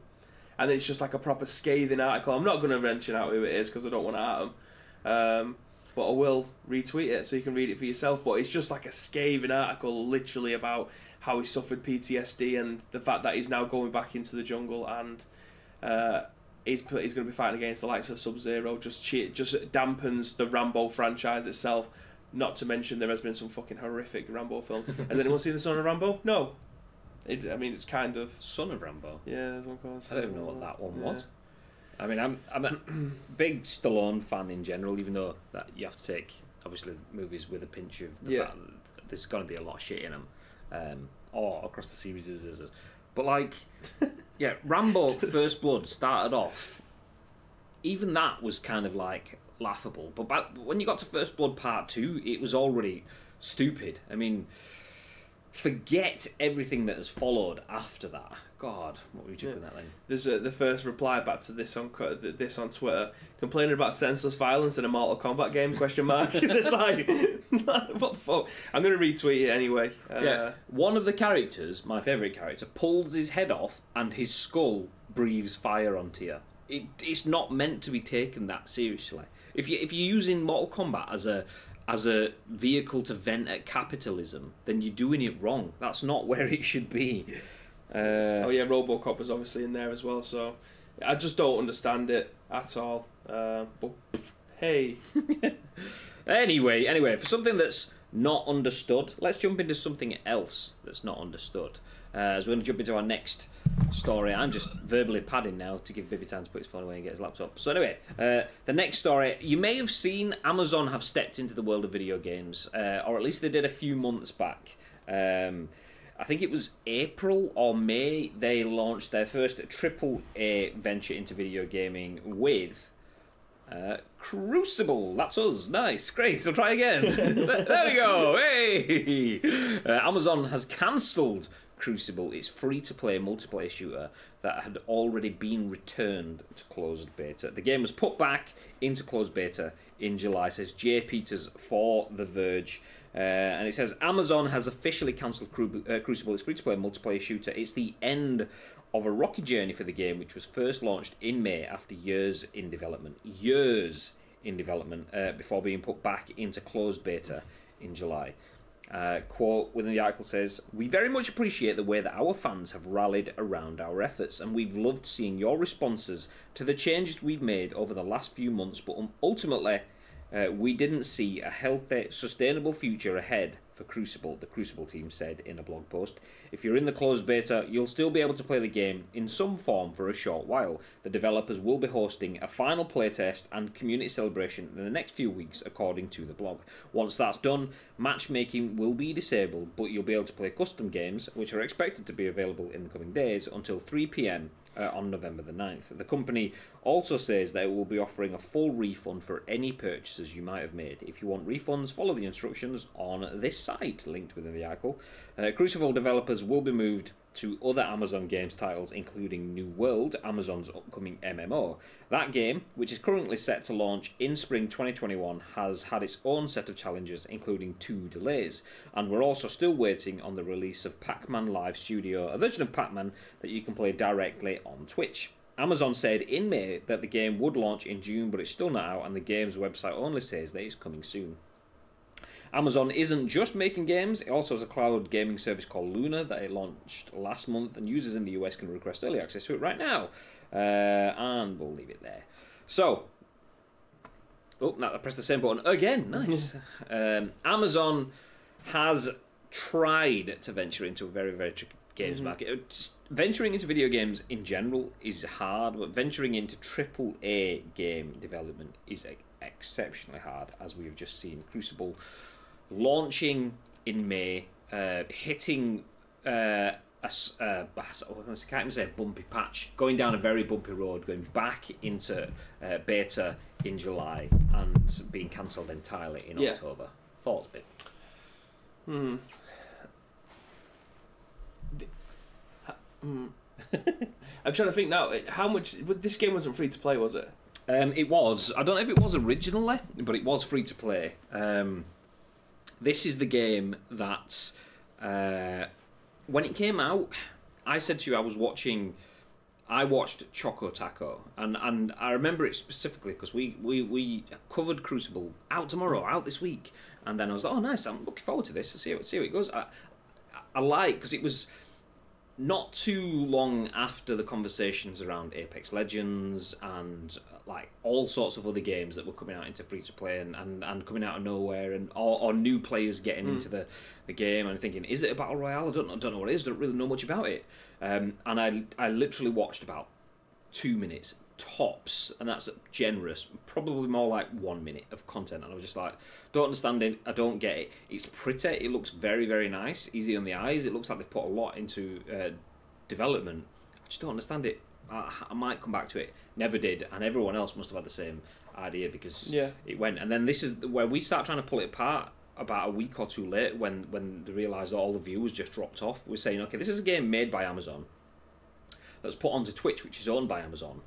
And it's just like a proper scathing article. I'm not going to mention out who it is because I don't want to hurt them. Um, but I will retweet it so you can read it for yourself. But it's just like a scathing article, literally about how he suffered PTSD and the fact that he's now going back into the jungle and uh, he's put, he's going to be fighting against the likes of Sub Zero. Just just dampens the Rambo franchise itself. Not to mention there has been some fucking horrific Rambo film. has anyone seen the Son of Rambo? No. It, I mean, it's kind of Son of Rambo. yeah. There's one called. I don't even know what that one Yeah. I mean, I'm I'm a big Stallone fan in general, even though that you have to take obviously movies with a pinch of the Yeah. fact that there's going to be a lot of shit in them, um, or across the series. But like, yeah, Rambo First Blood started off. Even that was kind of like laughable, but back, when you got to First Blood Part Two, it was already stupid. I mean, forget everything that has followed after that. God, what were you Yeah. that then? There's a, the first reply back to this on this on Twitter, complaining about senseless violence in a Mortal Kombat game? Question mark. it's like, what the fuck? I'm gonna retweet it anyway. Uh, yeah, one of the characters, my favourite character, pulls his head off and his skull breathes fire onto you. It, it's not meant to be taken that seriously. If you if you're using Mortal Kombat as a as a vehicle to vent at capitalism, then you're doing it wrong. That's not where it should be. Uh, Oh yeah, RoboCop was obviously in there as well. So I just don't understand it at all. Uh, but hey, Anyway, anyway, for something that's not understood, let's jump into something else that's not understood. Uh, as we're going to jump into our next story, I'm just verbally padding now to give Bibby time to put his phone away and get his laptop. So anyway, uh, the next story, you may have seen Amazon have stepped into the world of video games, uh, or at least they did a few months back. Um, I think it was April or May they launched their first triple A venture into video gaming with uh, Crucible. That's us. Nice. Great. I'll try again. there, we go. Hey! Uh, Amazon has cancelled Crucible, its free to play multiplayer shooter that had already been returned to closed beta. The game was put back into closed beta in July, says Jay Peters for The Verge. Uh, and it says Amazon has officially cancelled Cru- uh, Crucible, its free to play multiplayer shooter. It's the end of a rocky journey for the game, which was first launched in May after years in development. Years in development uh, before being put back into closed beta in July. Uh, quote within the article says, We very much appreciate the way that our fans have rallied around our efforts, and we've loved seeing your responses to the changes we've made over the last few months, but um, ultimately, Uh, we didn't see a healthy, sustainable future ahead for Crucible, the Crucible team said in a blog post. If you're in the closed beta, you'll still be able to play the game in some form for a short while. The developers will be hosting a final playtest and community celebration in the next few weeks, according to the blog. Once that's done, matchmaking will be disabled, but you'll be able to play custom games, which are expected to be available in the coming days until 3 pm uh, on November the 9th. The company also says that it will be offering a full refund for any purchases you might have made. If you want refunds, follow the instructions on this site, linked within the article. Uh, Crucible developers will be moved to other Amazon Games titles, including New World, Amazon's upcoming MMO. That game, which is currently set to launch in spring 2021, has had its own set of challenges, including two delays. And we're also still waiting on the release of Pac Man Live Studio, a version of Pac Man that you can play directly on Twitch. Amazon said in May that the game would launch in June, but it's still not out, and the game's website only says that it's coming soon. Amazon isn't just making games, it also has a cloud gaming service called Luna that it launched last month, and users in the US can request early access to it right now. Uh, and we'll leave it there. So, oh, now I pressed the same button again. Nice. um, Amazon has tried to venture into a very, very tricky games Mhm. market. Just venturing into video games in general is hard, but venturing into triple A game development is exceptionally hard, as we have just seen. Crucible launching in May, uh, hitting uh, a, uh, I can't even say a bumpy patch, going down a very bumpy road, going back into uh, beta in July, and being cancelled entirely in Yeah. October. Thoughts, bit. Hmm. Hmm. I'm trying to think now. How much? This game wasn't free to play, was it? Um, it was. I don't know if it was originally, but it was free to play. Um, this is the game that, uh, when it came out, I said to you I was watching. I watched Choco Taco, and, and I remember it specifically because we, we, we covered Crucible out tomorrow, out this week, and then I was like, oh nice, I'm looking forward to this. See how see how it goes. I, I like because it was not too long after the conversations around Apex Legends and like all sorts of other games that were coming out into free to play and, and, and coming out of nowhere and or, or new players getting into the, the game and thinking, is it a battle royale? I don't know, don't know what it is. Don't really know much about it. Um, and I I literally watched about two minutes tops, and that's generous. Probably more like one minute of content, and I was just like, don't understand it. I don't get it. It's pretty. It looks very very nice, easy on the eyes. It looks like they've put a lot into uh, development. I just don't understand it. I, I might come back to it. Never did, and everyone else must have had the same idea because Yeah. it went. And then this is where we start trying to pull it apart. About a week or two later, when when they realised that all the views just dropped off, we're saying, okay, this is a game made by Amazon that's put onto Twitch, which is owned by Amazon.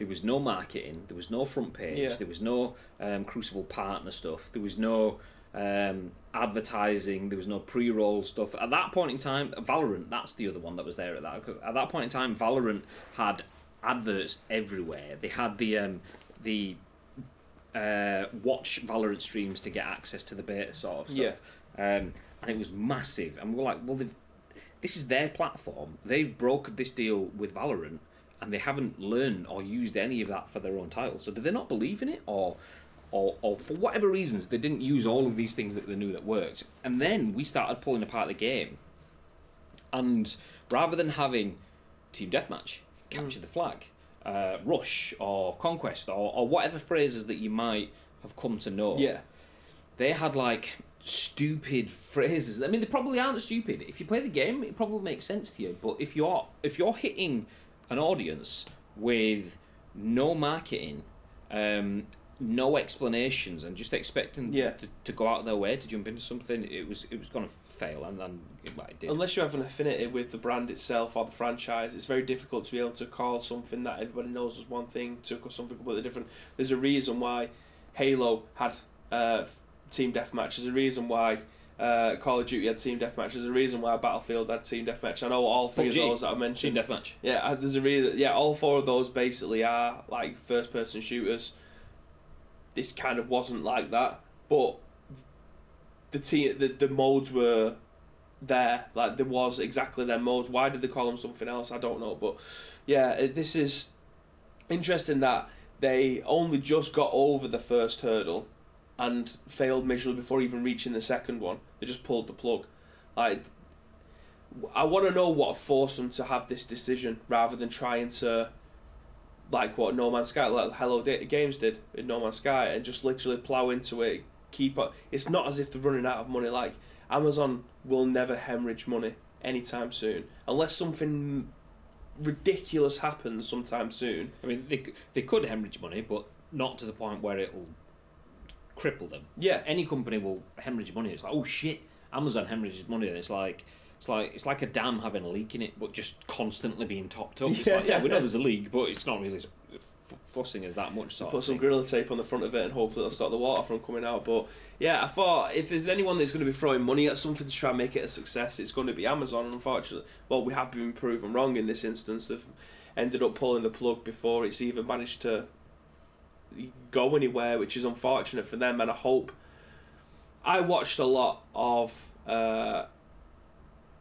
There was no marketing. There was no front page. Yeah. There was no um, Crucible partner stuff. There was no um, advertising. There was no pre-roll stuff. At that point in time, Valorant. That's the other one that was there at that. At that point in time, Valorant had adverts everywhere. They had the um, the uh, watch Valorant streams to get access to the beta sort of stuff. Yeah. Um, and it was massive. And we're like, well, they've, this is their platform. They've brokered this deal with Valorant, and they haven't learned or used any of that for their own titles. So did they not believe in it, or, or, or for whatever reasons, they didn't use all of these things that they knew that worked? And then we started pulling apart the game, and rather than having team deathmatch, capture the flag, uh, rush, or conquest, or, or whatever phrases that you might have come to know Yeah. they had like stupid phrases. I mean, they probably aren't stupid. If you play the game, it probably makes sense to you. But if you're if you're hitting an audience with no marketing, um, no explanations, and just expecting Yeah. to, to go out of their way to jump into something, it was it was going to fail, and then it, well, it did. Unless you have an affinity with the brand itself or the franchise, it's very difficult to be able to call something that everybody knows as one thing to something completely different. There's a reason why Halo had uh, team deathmatch. There's a reason why uh, Call of Duty had team deathmatch. There's a reason why Battlefield had team deathmatch. I know all three PUBG. of those that I mentioned. Team deathmatch. Yeah, uh, there's a reason. Yeah, all four of those basically are like first-person shooters. This kind of wasn't like that, but the team, the, the modes were there. Like there was exactly their modes. Why did they call them something else? I don't know. But yeah, this is interesting that they only just got over the first hurdle, and failed miserably before even reaching the second one. They just pulled the plug. Like, I want to know what forced them to have this decision rather than trying to, like what No Man's Sky, like Hello Day Games did in No Man's Sky, and just literally plow into it. Keep up. It's not as if they're running out of money. Like Amazon will never hemorrhage money anytime soon, unless something ridiculous happens sometime soon. I mean, they, they could hemorrhage money, but not to the point where it'll cripple them. Yeah, Any company will hemorrhage money. It's like, oh shit, Amazon hemorrhages money, and it's like. It's like it's like a dam having a leak in it, but just constantly being topped up. It's like, yeah, we know there's a leak, but it's not really as f- fussing as that much. Sort put some gorilla tape on the front of it and hopefully it'll stop the water from coming out. But yeah, I thought if there's anyone that's going to be throwing money at something to try and make it a success, it's going to be Amazon. And unfortunately, well, we have been proven wrong in this instance. They've ended up pulling the plug before it's even managed to go anywhere, which is unfortunate for them. And I hope. I watched a lot of. Uh,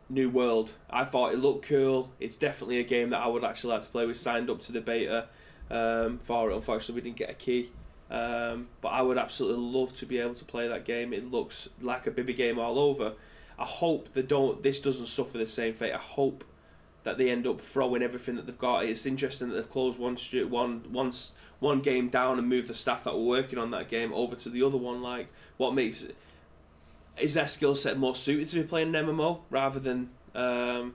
New World. I thought it looked cool. It's definitely a game that I would actually like to play. We signed up to the beta um, for it. Unfortunately, we didn't get a key. Um, but I would absolutely love to be able to play that game. It looks like a Bibby game all over. I hope they don't. This doesn't suffer the same fate. I hope that they end up throwing everything that they've got. It's interesting that they've closed one one once one game down and move the staff that were working on that game over to the other one. Like, what makes it? Is their skill set more suited to be playing an MMO rather than um,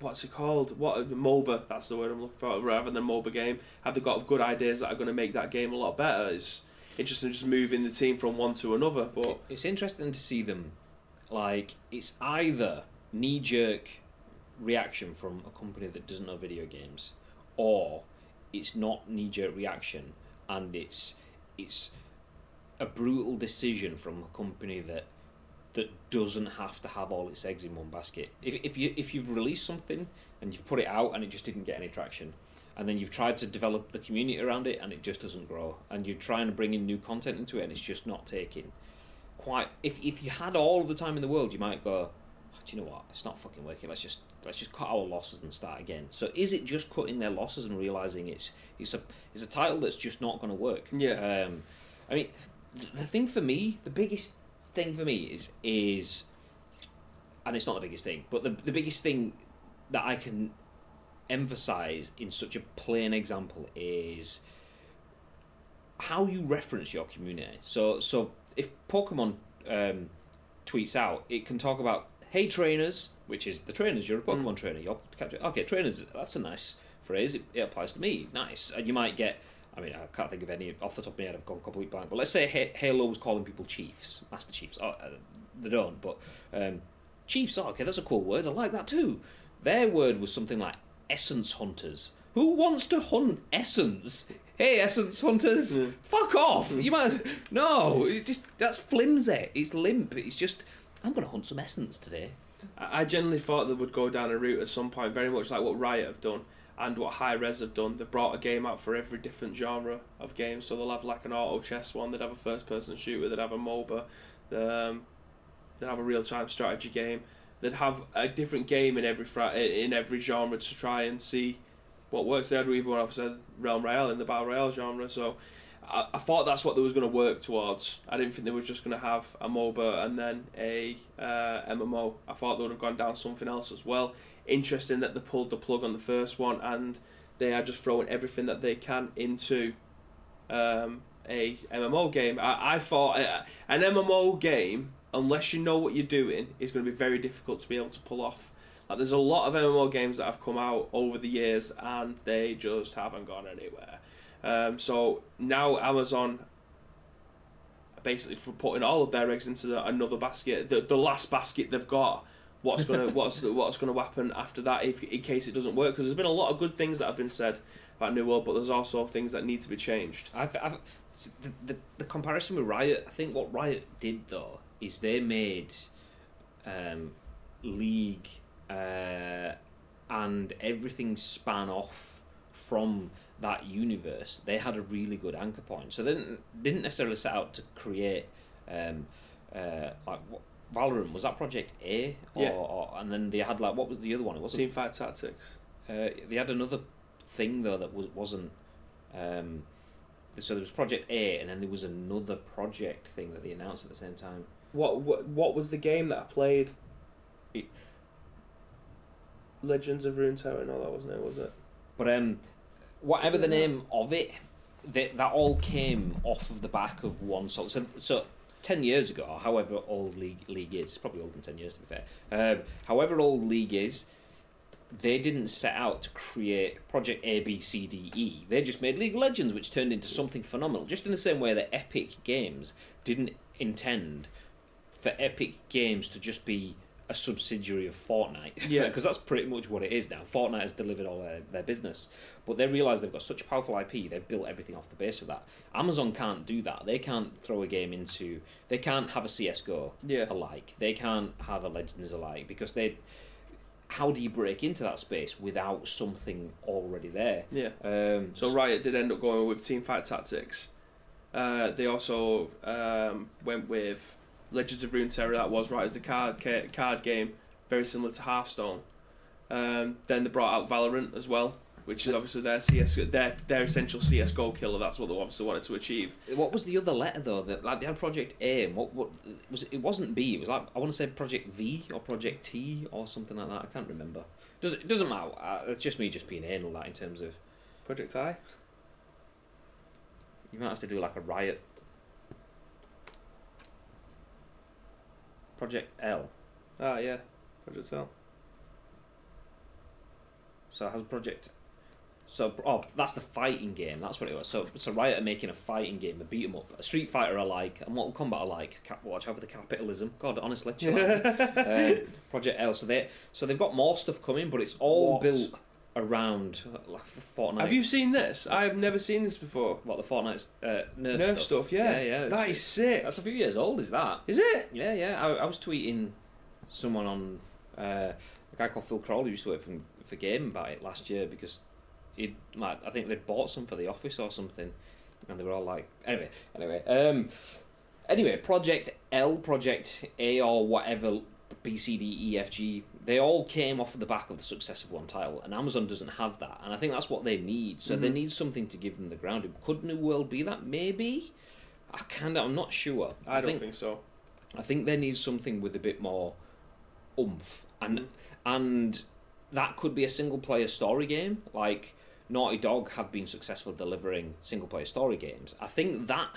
what's it called? What MOBA? That's the word I'm looking for. Rather than MOBA game, have they got good ideas that are going to make that game a lot better? It's interesting just moving the team from one to another. But It's interesting to see them, like it's either knee jerk reaction from a company that doesn't know video games, or it's not knee jerk reaction and it's it's a brutal decision from a company that that doesn't have to have all its eggs in one basket. If, if you if you've released something and you've put it out and it just didn't get any traction, and then you've tried to develop the community around it and it just doesn't grow, and you're trying to bring in new content into it and it's just not taking. Quite. If if you had all the time in the world, you might go. "Oh, do you know what? It's not fucking working. Let's just let's just cut our losses and start again. So is it just cutting their losses and realizing it's it's a it's a title that's just not going to work? Yeah. Um, I mean, th- the thing for me, the biggest thing for me is is, and it's not the biggest thing, but the the biggest thing that I can emphasize in such a plain example is how you reference your community. So so if Pokemon um, tweets out, it can talk about hey trainers, which is the trainers. You're a Pokemon trainer. You're capture. Okay, trainers. That's a nice phrase. It, it applies to me. Nice. And you might get. I mean, I can't think of any off the top of my head. I've gone complete blank. But let's say Ha- Halo was calling people chiefs, master chiefs. Oh, uh, they don't. But um, chiefs. Oh, okay, that's a cool word. I like that too. Their word was something like essence hunters. Who wants to hunt essence? Hey, essence hunters, Yeah. fuck off! You might no. It just that's flimsy. It's limp. It's just I'm gonna hunt some essence today. I generally thought they would go down a route at some point, very much like what Riot have done and what Hi-Rez have done. They've brought a game out for every different genre of games. So they'll have like an auto chess one, they'd have a first person shooter, they'd have a MOBA, um, they'd have a real time strategy game. They'd have a different game in every fra- in every genre to try and see what works. They had even one said Realm Royale in the battle royale genre. So I, I thought that's what they was going to work towards. I didn't think they were just going to have a MOBA and then a uh, MMO. I thought they would have gone down something else as well. Interesting that they pulled the plug on the first one and they are just throwing everything that they can into um, a MMO game. I, I thought uh, an MMO game, unless you know what you're doing, is going to be very difficult to be able to pull off. Like there's a lot of MMO games that have come out over the years and they just haven't gone anywhere. Um, so now Amazon basically for putting all of their eggs into the, another basket, the, the last basket they've got. What's gonna what's what's gonna happen after that if in case it doesn't work? Because there's been a lot of good things that have been said about New World, but there's also things that need to be changed. I, th- I th- the, the the comparison with Riot. I think what Riot did though is they made um, League uh, and everything span off from that universe. They had a really good anchor point. So they didn't, didn't necessarily set out to create um, uh, like what, Valorant. Was that Project A? Or, Yeah. or and then they had like what was the other one? It wasn't Teamfight Tactics. uh, they had another thing though that was wasn't. Um, so there was Project A, and then there was another project thing that they announced at the same time. What what what was the game that I played? It- Legends of Runeterra and all that wasn't it? Was it? But um, whatever the name of it, that that all came off of the back of one sort. So, so ten years ago, however old League League is, it's probably older than ten years to be fair. Um, however old League is, they didn't set out to create Project A B C D E. They just made League of Legends, which turned into something phenomenal. Just in the same way that Epic Games didn't intend for Epic Games to just be a subsidiary of Fortnite. Yeah. because that's pretty much what it is now. Fortnite has delivered all their, their business, but they realise they've got such a powerful IP. They've built everything off the base of that. Amazon can't do that. They can't throw a game into. They can't have a CS:GO Yeah. alike. They can't have a Legends alike because they. How do you break into that space without something already there? Yeah. Um, So Riot did end up going with Teamfight Tactics. Uh, they also um, went with Legends of Runeterra. That was right as the card ca- card game, very similar to Hearthstone. Um, then they brought out Valorant as well, which is obviously their CS their their essential CS:GO killer. That's what they obviously wanted to achieve. What was the other letter though? That like they had Project A. And what what was it? It wasn't B. It was like I want to say Project V or Project T or something like that. I can't remember. Does it doesn't matter. Uh, it's just me just being anal that in terms of Project I. you might have to do like a riot. Project L. Ah yeah, Project L. So how's Project? So oh, that's the fighting game. That's what it was. So so Riot are making a fighting game, a beat 'em up, a Street Fighter alike, a Mortal Kombat alike. Cap- watch out for the capitalism. God, honestly, chill out. um, Project L. So they so they've got more stuff coming, but it's all What? built around like Fortnite. Have you seen this? I have never seen this before. what the Fortnite's uh, Nerf, Nerf stuff, yeah. yeah, yeah. That is sick. That's a few years old. Is that? Is it? Yeah, yeah. I, I was tweeting someone on uh, a guy called Phil Crawley who used to work for, for Game about it last year because he like I think they'd bought some for the office or something, and they were all like, anyway, anyway, um, anyway, Project L, Project A, or whatever. B, C, D, E, F, G. They all came off of the back of the success of one title, and Amazon doesn't have that, and I think that's what they need. So they Mhm. need something to give them the ground. Could New World be that? Maybe. I kind of. I'm not sure. I don't think so. I think they need something with a bit more oomph, and Mhm. and that could be a single player story game. Like Naughty Dog have been successful delivering single player story games. I think that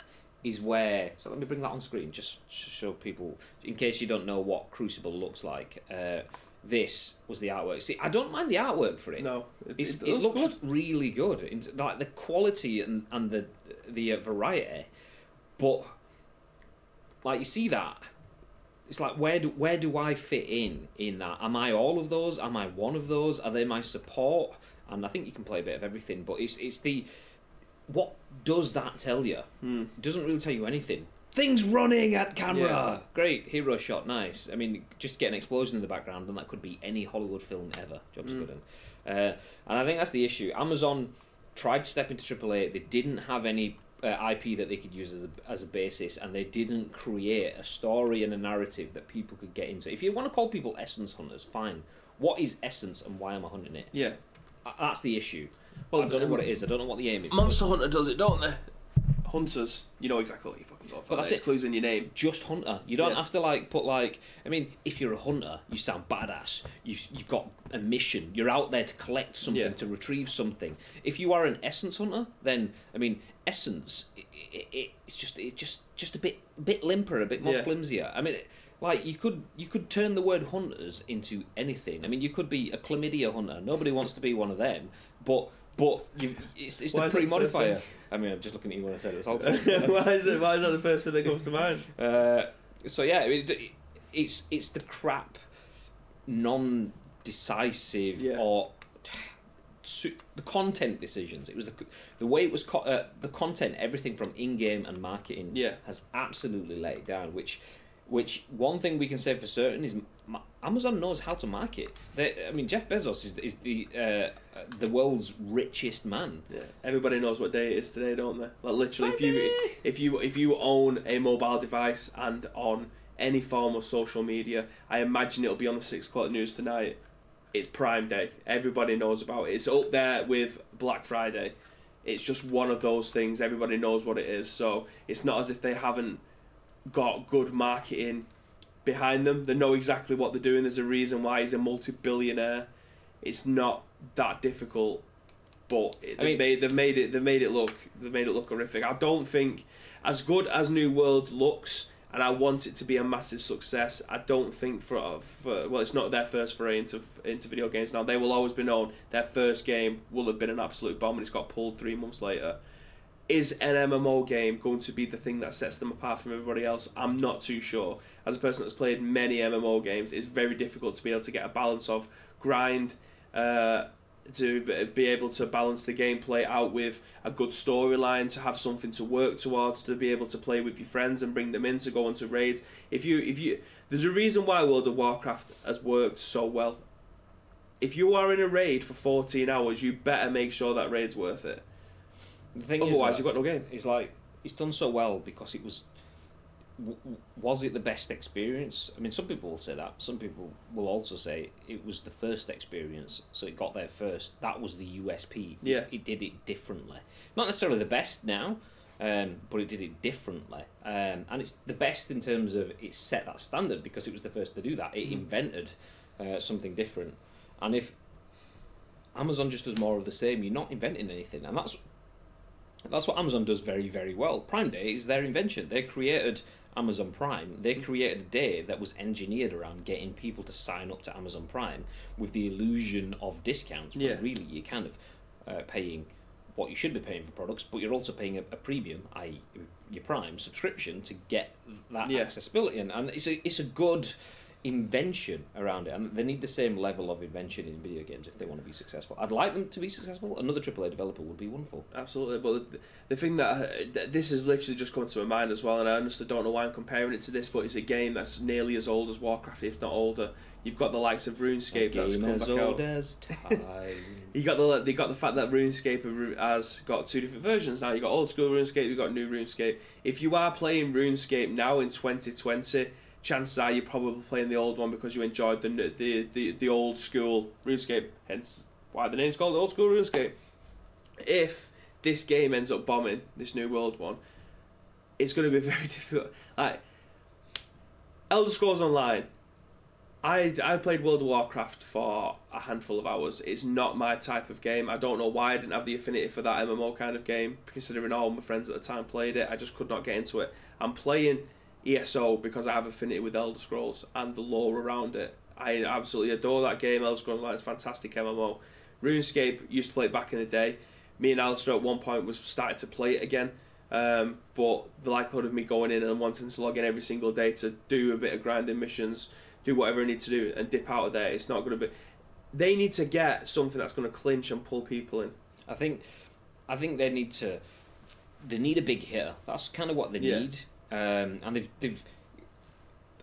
is where. So let me bring that on screen just to show people, in case you don't know what Crucible looks like. Uh, this was the artwork. See, I don't mind the artwork for it. No, it, It's, it it, looks good. really good. In, like the quality and, and the the uh, variety, but like you see that, it's like where do where do I fit in in that? Am I all of those? Am I one of those? Are they my support? And I think you can play a bit of everything, but it's it's the what does that tell you? Hmm. It doesn't really tell you anything. Things running at camera. Yeah. Great hero shot, nice. I mean, just get an explosion in the background, and that could be any Hollywood film ever. Job's Mm. good. Uh, and I think that's the issue. Amazon tried to step into AAA. They didn't have any uh, IP that they could use as a, as a basis, and they didn't create a story and a narrative that people could get into. If you want to call people essence hunters, fine. What is essence, and why am I hunting it? Yeah. Uh, That's the issue. Well, I don't know what it is. I don't know what the aim is. Monster Hunter does it, don't they? Hunters, you know exactly what you're fucking got for. But that's It's it. clues in your name. just hunter. You don't Yeah. have to like put like. I mean, if you're a hunter, you sound badass. You you've got a mission. You're out there to collect something, Yeah. to retrieve something. If you are an essence hunter, then I mean, essence. It, it, it's just it's just just a bit bit limper, a bit more Yeah. flimsier. I mean. Like you could you could turn the word hunters into anything. I mean, you could be a chlamydia hunter. Nobody wants to be one of them, but but you it's, it's Why the is that the pre first modifier. I mean, I'm just looking at you when I said it. All why is it? Why is that the first thing that comes to mind? uh, so yeah, it, it- it's it's the crap, non-decisive Yeah. or the content decisions. It was the the way it was co- uh, the content, everything from in-game and marketing Yeah. has absolutely let it down. Which, which one thing we can say for certain is Amazon knows how to market. They, I mean, Jeff Bezos is is the uh, the world's richest man. Yeah. Everybody knows what day it is today, don't they? Like literally, if you if you if you own a mobile device and on any form of social media, I imagine it'll be on the six o'clock news tonight. It's Prime Day. Everybody knows about it. It's up there with Black Friday. It's just one of those things. Everybody knows what it is. So it's not as if they haven't got good marketing behind them. They know exactly what they're doing. There's a reason why he's a multi-billionaire. It's not that difficult, but it, I they mean- made they've made it they made it look they made it look horrific. I don't think as good as New World looks, and I want it to be a massive success. I don't think for, for well, it's not their first foray into into video games now. They will always be known. Their first game will have been an absolute bomb, and it's got pulled three months later. Is an MMO game going to be the thing that sets them apart from everybody else? I'm not too sure. As a person that's played many MMO games, it's very difficult to be able to get a balance of grind, uh, to be able to balance the gameplay out with a good storyline, to have something to work towards, to be able to play with your friends and bring them in to go into raids. If you, if you, there's a reason why World of Warcraft has worked so well. If you are in a raid for 14 hours, you better make sure that raid's worth it. The thing Otherwise, is, you've got no game. It's like it's done so well because it was. w- Was it the best experience? I mean, some people will say that. Some people will also say it was the first experience, so it got there first. That was the USP. Yeah. it did it differently. Not necessarily the best now, um, but it did it differently. Um, and it's the best in terms of it set that standard because it was the first to do that. It Mhm. invented uh, something different. And if Amazon just does more of the same, you're not inventing anything, and that's that's what Amazon does very, very well. Prime Day is their invention. They created Amazon Prime. They Mm. created a day that was engineered around getting people to sign up to Amazon Prime with the illusion of discounts. Yeah. really you're kind of uh, paying what you should be paying for products, but you're also paying a, a premium, i.e., your Prime subscription, to get that Yeah. accessibility. And, and it's a it's a good invention around it, and they need the same level of invention in video games if they want to be successful. I'd like them to be successful. Another AAA developer would be wonderful. Absolutely, but the, the thing that I, this has literally just come to my mind as well, and I honestly don't know why I'm comparing it to this, but it's a game that's nearly as old as Warcraft, if not older. You've got the likes of RuneScape that's come as back old out. as time. You got the they got the fact that RuneScape has got two different versions now. You got old school RuneScape, you've got new RuneScape. If you are playing RuneScape now in 2020, chances are you're probably playing the old one because you enjoyed the the the, the old school RuneScape. Hence why the name's called old school RuneScape. If this game ends up bombing this new world one, it's going to be very difficult. Like Elder Scrolls Online. I I've played World of Warcraft for a handful of hours. It's not my type of game. I don't know why I didn't have the affinity for that MMO kind of game. Considering all my friends at the time played it, I just could not get into it. I'm playing ESO because I have affinity with Elder Scrolls and the lore around it. I absolutely adore that game. Elder Scrolls Online is a fantastic MMO. RuneScape used to play it back in the day. Me and Alistair at one point was started to play it again. Um, but the likelihood of me going in and wanting to log in every single day to do a bit of grinding missions, do whatever I need to do, and dip out of there, it's not going to be. They need to get something that's going to clinch and pull people in. I think, I think they need to, they need a big hitter. That's kind of what they Yeah. need. Um, and they've they've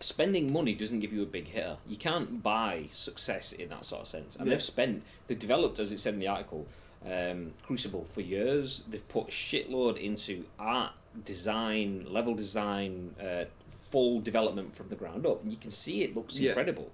spending money doesn't give you a big hitter. You can't buy success in that sort of sense. And Yeah. they've spent, they've developed, as it said in the article, um, Crucible for years. They've put shitload into art, design, level design, uh, full development from the ground up, and you can see it looks Yeah. incredible.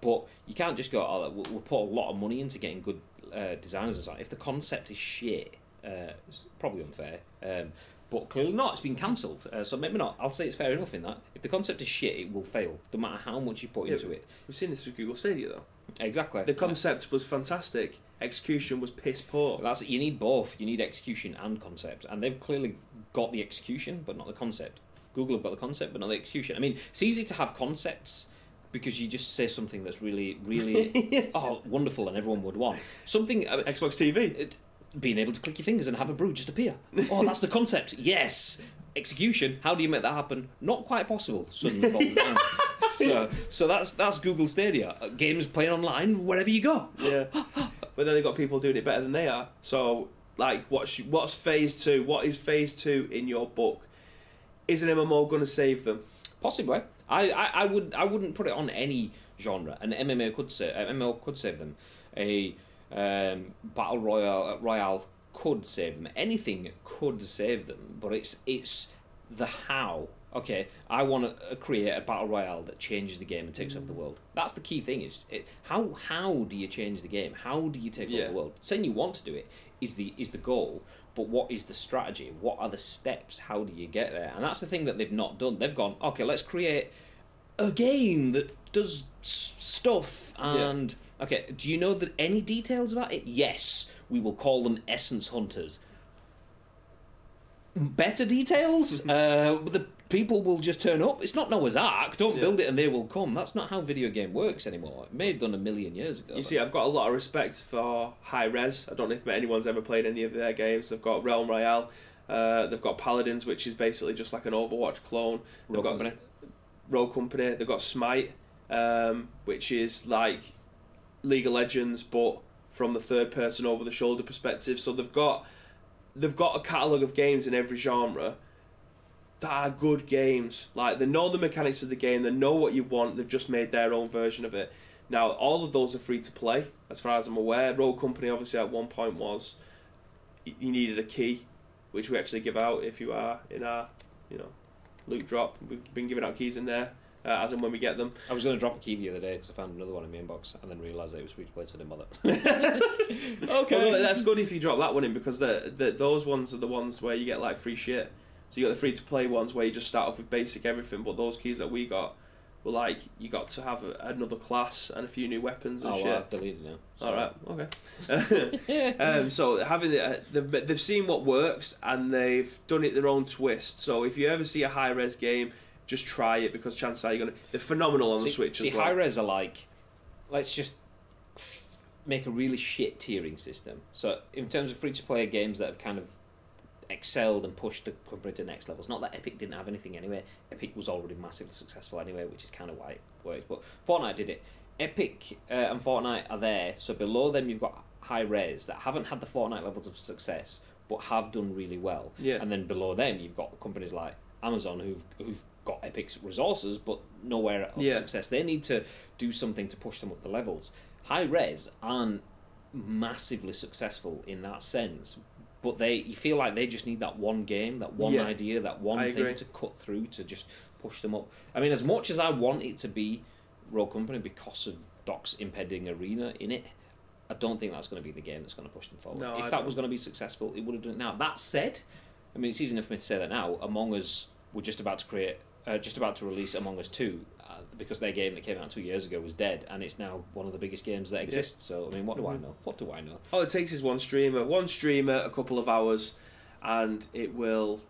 But you can't just go, oh, we'll, we'll put a lot of money into getting good uh, designers and so on. If the concept is shit, uh, it's probably unfair. Um, but clearly not. It's been cancelled. Uh, so maybe not. I'll say it's fair enough in that. If the concept is shit, it will fail, no matter how much you put Yeah, into it. We've seen this with Google Stadia though. Exactly. The concept was fantastic. Execution was piss poor. That's you need both. You need execution and concept, and they've clearly got the execution, but not the concept. Google have got the concept, but not the execution. I mean, it's easy to have concepts because you just say something that's really, really oh wonderful, and everyone would want something. Uh, Xbox TV. it- being able to click your fingers and have a brew just appear. Oh, that's the concept. Yes. Execution. How do you make that happen? Not quite possible. Suddenly falls down. So, so that's that's Google Stadia. Uh, Games playing online wherever you go. Yeah. but then they've got people doing it better than they are. So, like, what's what's phase two? What is phase two in your book? Is an MMO going to save them? Possibly. I, I, I would I wouldn't put it on any genre. An MMO could save MMO could save them. A um, battle royale royale could save them. Anything could save them. But it's it's the how. Okay, I want to create a battle royale that changes the game and takes over the world. That's the key thing. Is it, how how do you change the game? How do you take Yeah. over the world? Saying you want to do it is the is the goal. but what is the strategy? What are the steps? How do you get there? And that's the thing that they've not done. They've gone, okay, let's create a game that does s- stuff and okay. Do you know that any details about it? Yes, we will call them Essence Hunters. Better details? uh, the people will just turn up. It's not Noah's Ark. Don't Yeah. build it and they will come. That's not how video game works anymore. It may have done a million years ago. You see, I've got a lot of respect for Hi-Rez. I don't know if anyone's ever played any of their games. They've got Realm Royale. Uh, they've got Paladins, which is basically just like an Overwatch clone. They've Rogue got Company. Rogue Company. They've got Smite, um, which is like League of Legends, but from the third person over the shoulder perspective. So they've got they've got a catalogue of games in every genre that are good games. Like they know the mechanics of the game, they know what you want. They've just made their own version of it. Now all of those are free to play, as far as I'm aware. Rogue Company obviously at one point was you needed a key, which we actually give out if you are in our you know loot drop. We've been giving out keys in there. Uh, as and when we get them, I was going to drop a key the other day because I found another one in my inbox and then realised that it was free to play, so I didn't bother. Okay, well, that's good if you drop that one in because the, the those ones are the ones where you get like free shit. So you got the free to play ones where you just start off with basic everything, but those keys that we got were like you got to have a, another class and a few new weapons and oh, shit. well, I've deleted now. All right, okay. um, so having uh, they've they've seen what works and they've done it their own twist. So if you ever see a Hi-Rez game, just try it because chances are you're gonna. They're phenomenal on see, the Switch see as well. Hi-Rez are like, let's just make a really shit tiering system. So in terms of free to play games that have kind of excelled and pushed the company to next levels. Not that Epic didn't have anything anyway. Epic was already massively successful anyway, which is kind of why it works. But Fortnite did it. Epic uh, and Fortnite are there. So below them you've got Hi-Rez that haven't had the Fortnite levels of success, but have done really well. Yeah. And then below them you've got companies like Amazon who've who've got Epic's resources but nowhere of Yeah. success. They need to do something to push them up the levels. Hi-Rez aren't massively successful in that sense, but they you feel like they just need that one game, that one Yeah. idea, that one I thing agree. to cut through to just push them up. I mean, as much as I want it to be Rogue Company because of Doc's impending arena in it, I don't think that's going to be the game that's going to push them forward. No, if I that don't. was going to be successful, it would have done it now. That said, I mean, it's easy enough for me to say that now. Among Us we're just about to create, uh, just about to release Among Us Two, uh, because their game that came out two years ago was dead, and it's now one of the biggest games that exists. So, I mean, what do I Mhm. know? What do I know? All it takes is one streamer, one streamer, a couple of hours, and it will.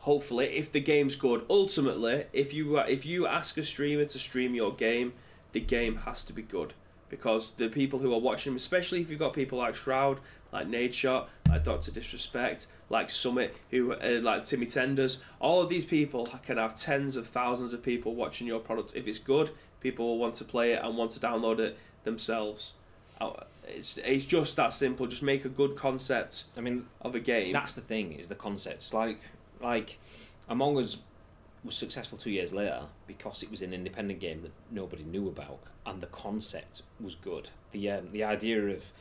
Hopefully, if the game's good, ultimately, if you if you ask a streamer to stream your game, the game has to be good because the people who are watching, especially if you've got people like Shroud, like Nadeshot, like Doctor Disrespect, like Summit, who uh, like Timmy Tenders, all of these people can have tens of thousands of people watching your product. If it's good, people will want to play it and want to download it themselves. Uh, It's it's just that simple. Just make a good concept I mean, of a game. That's the thing is the concept. It's like like Among Us was successful two years later because it was an independent game that nobody knew about, and the concept was good. The um, the idea of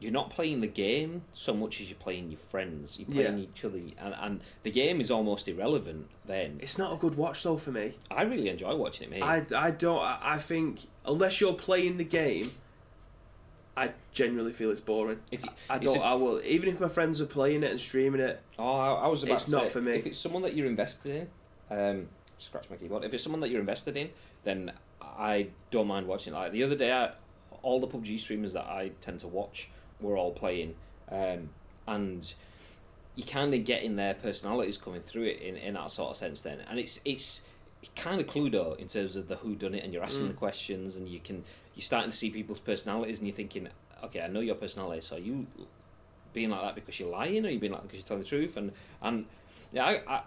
you're not playing the game so much as you're playing your friends. You're playing Yeah. each other, and, and the game is almost irrelevant. Then It's not a good watch though for me. I really enjoy watching it. Mate. I, I don't I I think unless you're playing the game, I genuinely feel it's boring. if you, I it's don't. a- I will even if my friends are playing it and streaming it. Oh, I, I was about It's to not say, for me. If it's someone that you're invested in, um, scratch my keyboard. If it's someone that you're invested in, then I don't mind watching. Like the other day, I, all the PUBG streamers that I tend to watch were all playing, um, and you kind of getting their personalities coming through it in, in that sort of sense. Then, and it's it's kind of Cluedo in terms of the who done it, and you're asking Mm. the questions, and you can you're starting to see people's personalities, and you're thinking, okay, I know your personality, so are you being like that because you're lying, or you being like because you're telling the truth, and and yeah, I, I,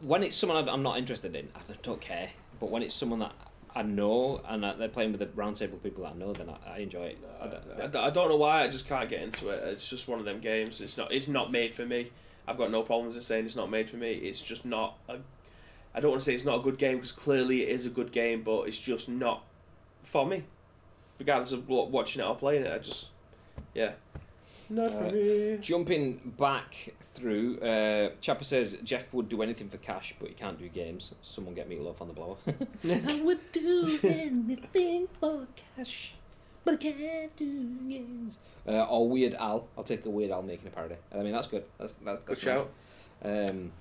when it's someone I'm not interested in, I don't care. But when it's someone that I know and that they're playing with a round table of people that I know, then I, I enjoy it. I don't- I, I don't know why. I just can't get into it. It's just one of them games. It's not. It's not made for me. I've got no problems with saying it's not made for me. It's just not. A, I don't want to say it's not a good game because clearly it is a good game, but it's just not for me. Regardless of watching it or playing it, I just yeah. Not for me. Jumping back through, uh, Chapper says Jeff would do anything for cash, but he can't do games. Someone get Meat Loaf on the blower. I would do anything for cash. but I can't do games. Uh, or Weird Al. I'll take a Weird Al making a parody. I mean, that's good. That's, that's, Good that's shout. Um,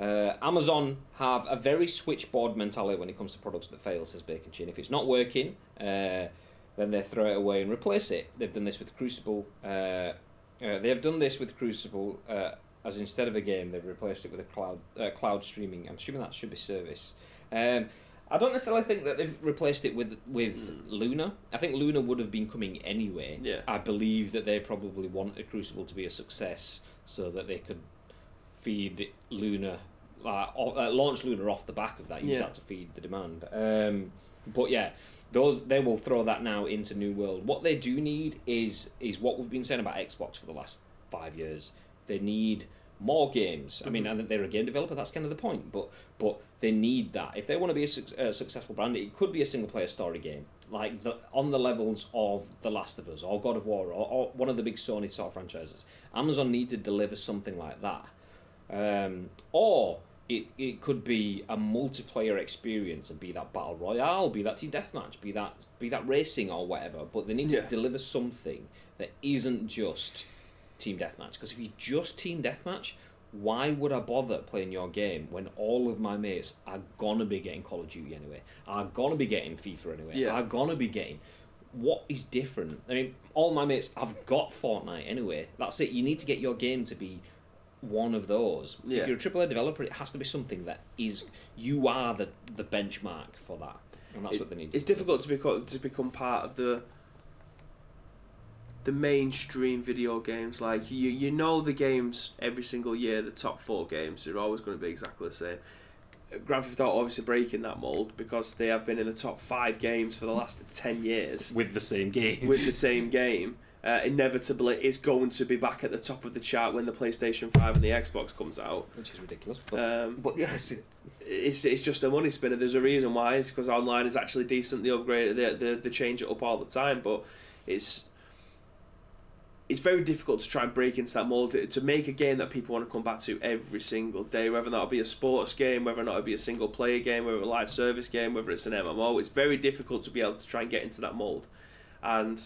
uh, Amazon have a very switchboard mentality when it comes to products that fail, says Bacon Chin. If it's not working, uh, then they throw it away and replace it. They've done this with Crucible. Uh, uh, they have done this with Crucible, uh, as instead of a game, they've replaced it with a cloud uh, cloud streaming. I'm assuming that should be service. Um, I don't necessarily think that they've replaced it with with Luna. I think Luna would have been coming anyway. Yeah. I believe that they probably wanted Crucible to be a success so that they could feed Luna, like, uh, launch Luna off the back of that. Use Yeah. that to feed the demand. Um, but yeah, those they will throw that now into New World. What they do need is is what we've been saying about Xbox for the last five years. They need more games. I mean, I think they're a game developer. That's kind of the point. But but they need that if they want to be a suc- uh, successful brand. It could be a single player story game, like the, on the levels of The Last of Us or God of War or, or one of the big Sony sort of franchises. Amazon need to deliver something like that, um, or. It, it could be a multiplayer experience and be that battle royale, be that team deathmatch, be that be that racing or whatever. But they need to deliver something that isn't just team deathmatch. Because if you just team deathmatch, why would I bother playing your game when all of my mates are gonna be getting Call of Duty anyway? Are gonna be getting FIFA anyway? Yeah. Are gonna be getting. What is different? I mean, all my mates have got Fortnite anyway. That's it. You need to get your game to be one of those. Yeah. If you're a AAA developer, it has to be something that is you are the the benchmark for that, and that's It- what they need. to It's do. difficult to become to become part of the the mainstream video games. Like you, you know the games every single year. The top four games are always going to be exactly the same. Grand Theft Auto obviously breaking that mold because they have been in the top five games for the last ten years with the same game. with the same game. Uh, inevitably, it's going to be back at the top of the chart when the PlayStation Five and the Xbox comes out. which is ridiculous. But, Um, but yes, it's it's just a money spinner. There's a reason why. It's because online is actually decent. They upgrade, they, they, they change it up all the time. But it's it's very difficult to try and break into that mold to make a game that people want to come back to every single day. Whether it be a sports game, whether or not it'll be a single player game, whether it's a live service game, whether it's an MMO. It's very difficult to be able to try and get into that mold. And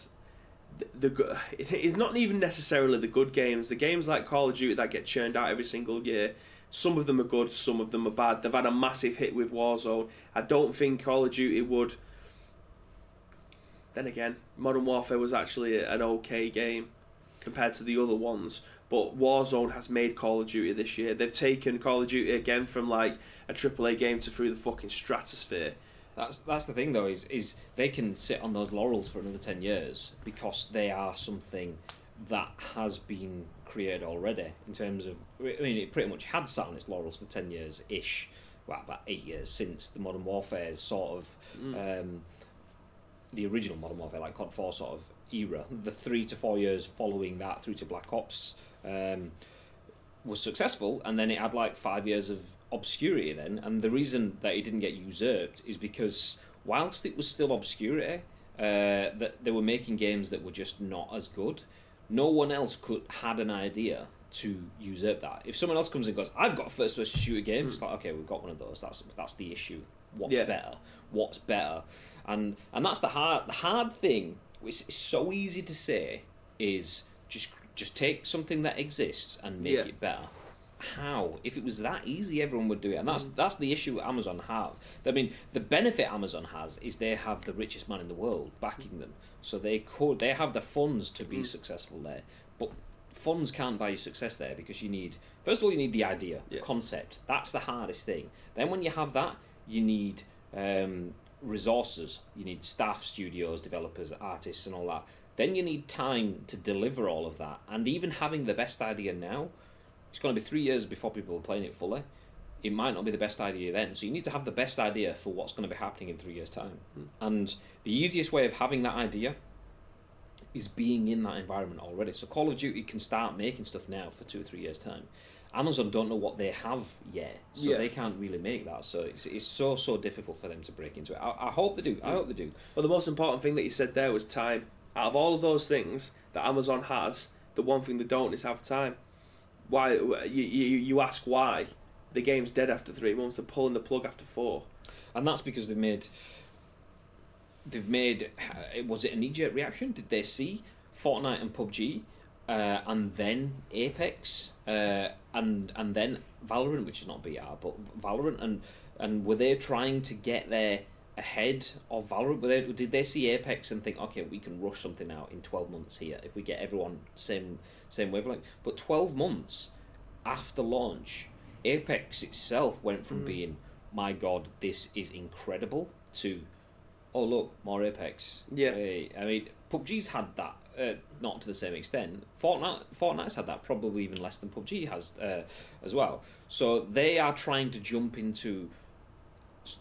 the, it's not even necessarily the good games. The games like Call of Duty that get churned out every single year. Some of them are good, some of them are bad. They've had a massive hit with Warzone. I don't think Call of Duty would. Then again, Modern Warfare was actually an okay game compared to the other ones. But Warzone has made Call of Duty this year. They've taken Call of Duty again from like a AAA game to through the fucking stratosphere. That's that's the thing though is is they can sit on those laurels for another ten years because they are something that has been created already in terms of I mean it pretty much had sat on its laurels for ten years ish, well about eight years since the Modern Warfare sort of um, the original Modern Warfare like COD Four sort of era. The three to four years following that through to Black Ops. Um, was successful, and then it had like five years of obscurity. Then, and the reason that it didn't get usurped is because whilst it was still obscurity, uh, that they were making games that were just not as good. No one else could had an idea to usurp that. If someone else comes and goes, "I've got a first-person shooter game," it's like, okay, we've got one of those. That's that's the issue. What's Yeah. better? What's better? And and that's the hard the hard thing. Which is so easy to say is just just take something that exists and make Yeah. it better. How? If it was that easy, everyone would do it, and that's mm. that's the issue Amazon have. I mean, the benefit Amazon has is they have the richest man in the world backing mm. them, so they could they have the funds to be mm. successful there. But funds can't buy you success there because you need first of all you need the idea, Yeah. concept. That's the hardest thing. Then when you have that, you need um, resources. You need staff, studios, developers, artists, and all that. Then you need time to deliver all of that. And even having the best idea now, it's going to be three years before people are playing it fully. It might not be the best idea then. So you need to have the best idea for what's going to be happening in three years' time. Hmm. And the easiest way of having that idea is being in that environment already. So Call of Duty can start making stuff now for two or three years' time. Amazon don't know what they have yet, so Yeah. they can't really make that. So it's, it's so so difficult for them to break into it. I, I hope they do. I hmm. hope they do. Well, the most important thing that you said there was time. Out of all of those things that Amazon has, the one thing they don't is have time. Why you you, you ask why the game's dead after three months? They're pulling the plug after four. and that's because they've made they've made. Was it a knee jerk reaction? Did they see Fortnite and PUBG, uh, and then Apex, uh, and and then Valorant, which is not BR, but Valorant, and and were they trying to get there ahead of Valorant? Were they, did they see Apex and think, okay, we can rush something out in twelve months here if we get everyone same same wavelength? But twelve months after launch, Apex itself went from Mm. being, my god, this is incredible, to, oh look, more Apex. Yeah. Hey, I mean, PUBG's had that, uh, not to the same extent. Fortnite, Fortnite's had that, probably even less than PUBG has uh, as well. So they are trying to jump into.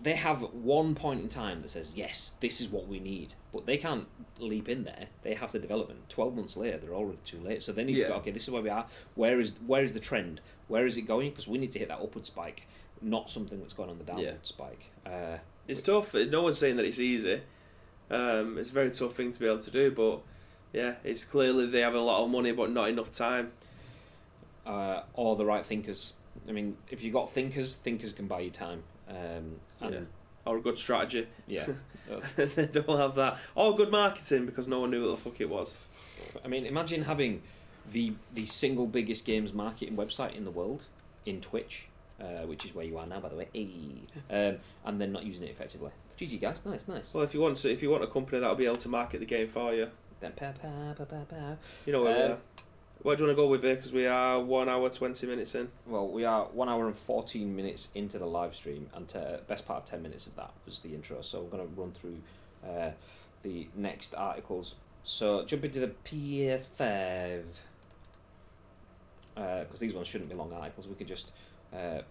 They have one point in time that says, yes, this is what we need. But they can't leap in there. They have the development. 12 months later, they're already too late. So they need to Yeah. go, okay, this is where we are. Where is where is the trend? Where is it going? Because we need to hit that upward spike, not something that's going on the downward Yeah. spike. Uh, It's tough. No one's saying that it's easy. Um, it's a very tough thing to be able to do, but yeah, it's clearly they have a lot of money but not enough time. uh, or the right thinkers. I mean, if you've got thinkers, thinkers can buy you time. Um, and Or a good strategy. yeah, they don't have that. Or good marketing because no one knew what the fuck it was. I mean, imagine having the the single biggest games marketing website in the world in Twitch, uh, which is where you are now, by the way, um, and then not using it effectively. GG guys, nice, nice. Well, if you want to, if you want a company that'll be able to market the game for you, Then pa, pa, pa, pa, pa. you know where we Um, are. Where do you want to go with it? Because we are one hour twenty minutes in. Well, we are one hour and fourteen minutes into the live stream, and uh, best part of ten minutes of that was the intro. So we're going to run through uh, the next articles. So jump into the PS5 because uh, these ones shouldn't be long articles. We could just uh,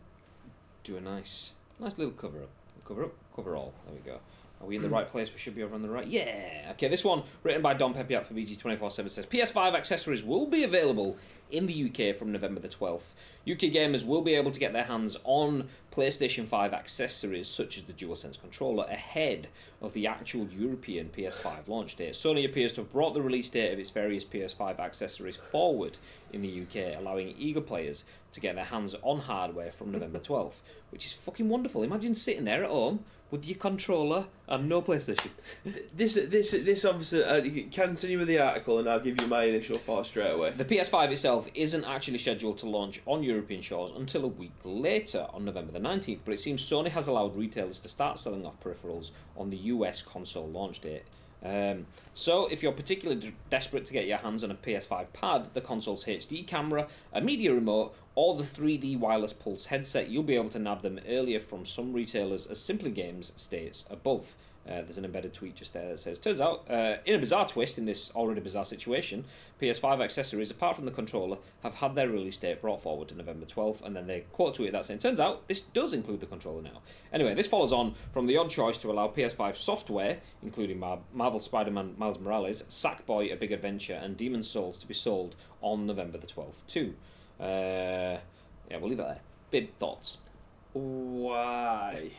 do a nice, nice little cover up, cover up, cover all. There we go. Are we in the right place? We should be over on the right. Yeah. Okay. This one written by Dom Peppiatt for VG twenty four seven says PS5 accessories will be available in the UK from November the 12th. UK gamers will be able to get their hands on PlayStation 5 accessories such as the DualSense controller ahead of the actual European PS5 launch date. Sony appears to have brought the release date of its various PS5 accessories forward in the UK, allowing eager players to get their hands on hardware from November 12th, which is fucking wonderful. Imagine sitting there at home with your controller and no PlayStation. This, this, this obviously. Uh, can continue with the article, and I'll give you my initial thoughts straight away. The PS5 itself isn't actually scheduled to launch on European shores until a week later on November the 19th, but it seems Sony has allowed retailers to start selling off peripherals on the US console launch date. Um, so, if you're particularly d- desperate to get your hands on a PS5 pad, the console's HD camera, a media remote, or the 3D wireless pulse headset, you'll be able to nab them earlier from some retailers as Simply Games states above. Uh, there's an embedded tweet just there that says, Turns out, uh, in a bizarre twist in this already bizarre situation, PS5 accessories, apart from the controller, have had their release date brought forward to November 12th, and then they quote tweeted that saying, Turns out, this does include the controller now. Anyway, this follows on from the odd choice to allow PS5 software, including Mar- Marvel Spider Man Miles Morales, Sackboy A Big Adventure, and Demon's Souls, to be sold on November the 12th, too. Uh, yeah, we'll leave that there. Bib thoughts. Why?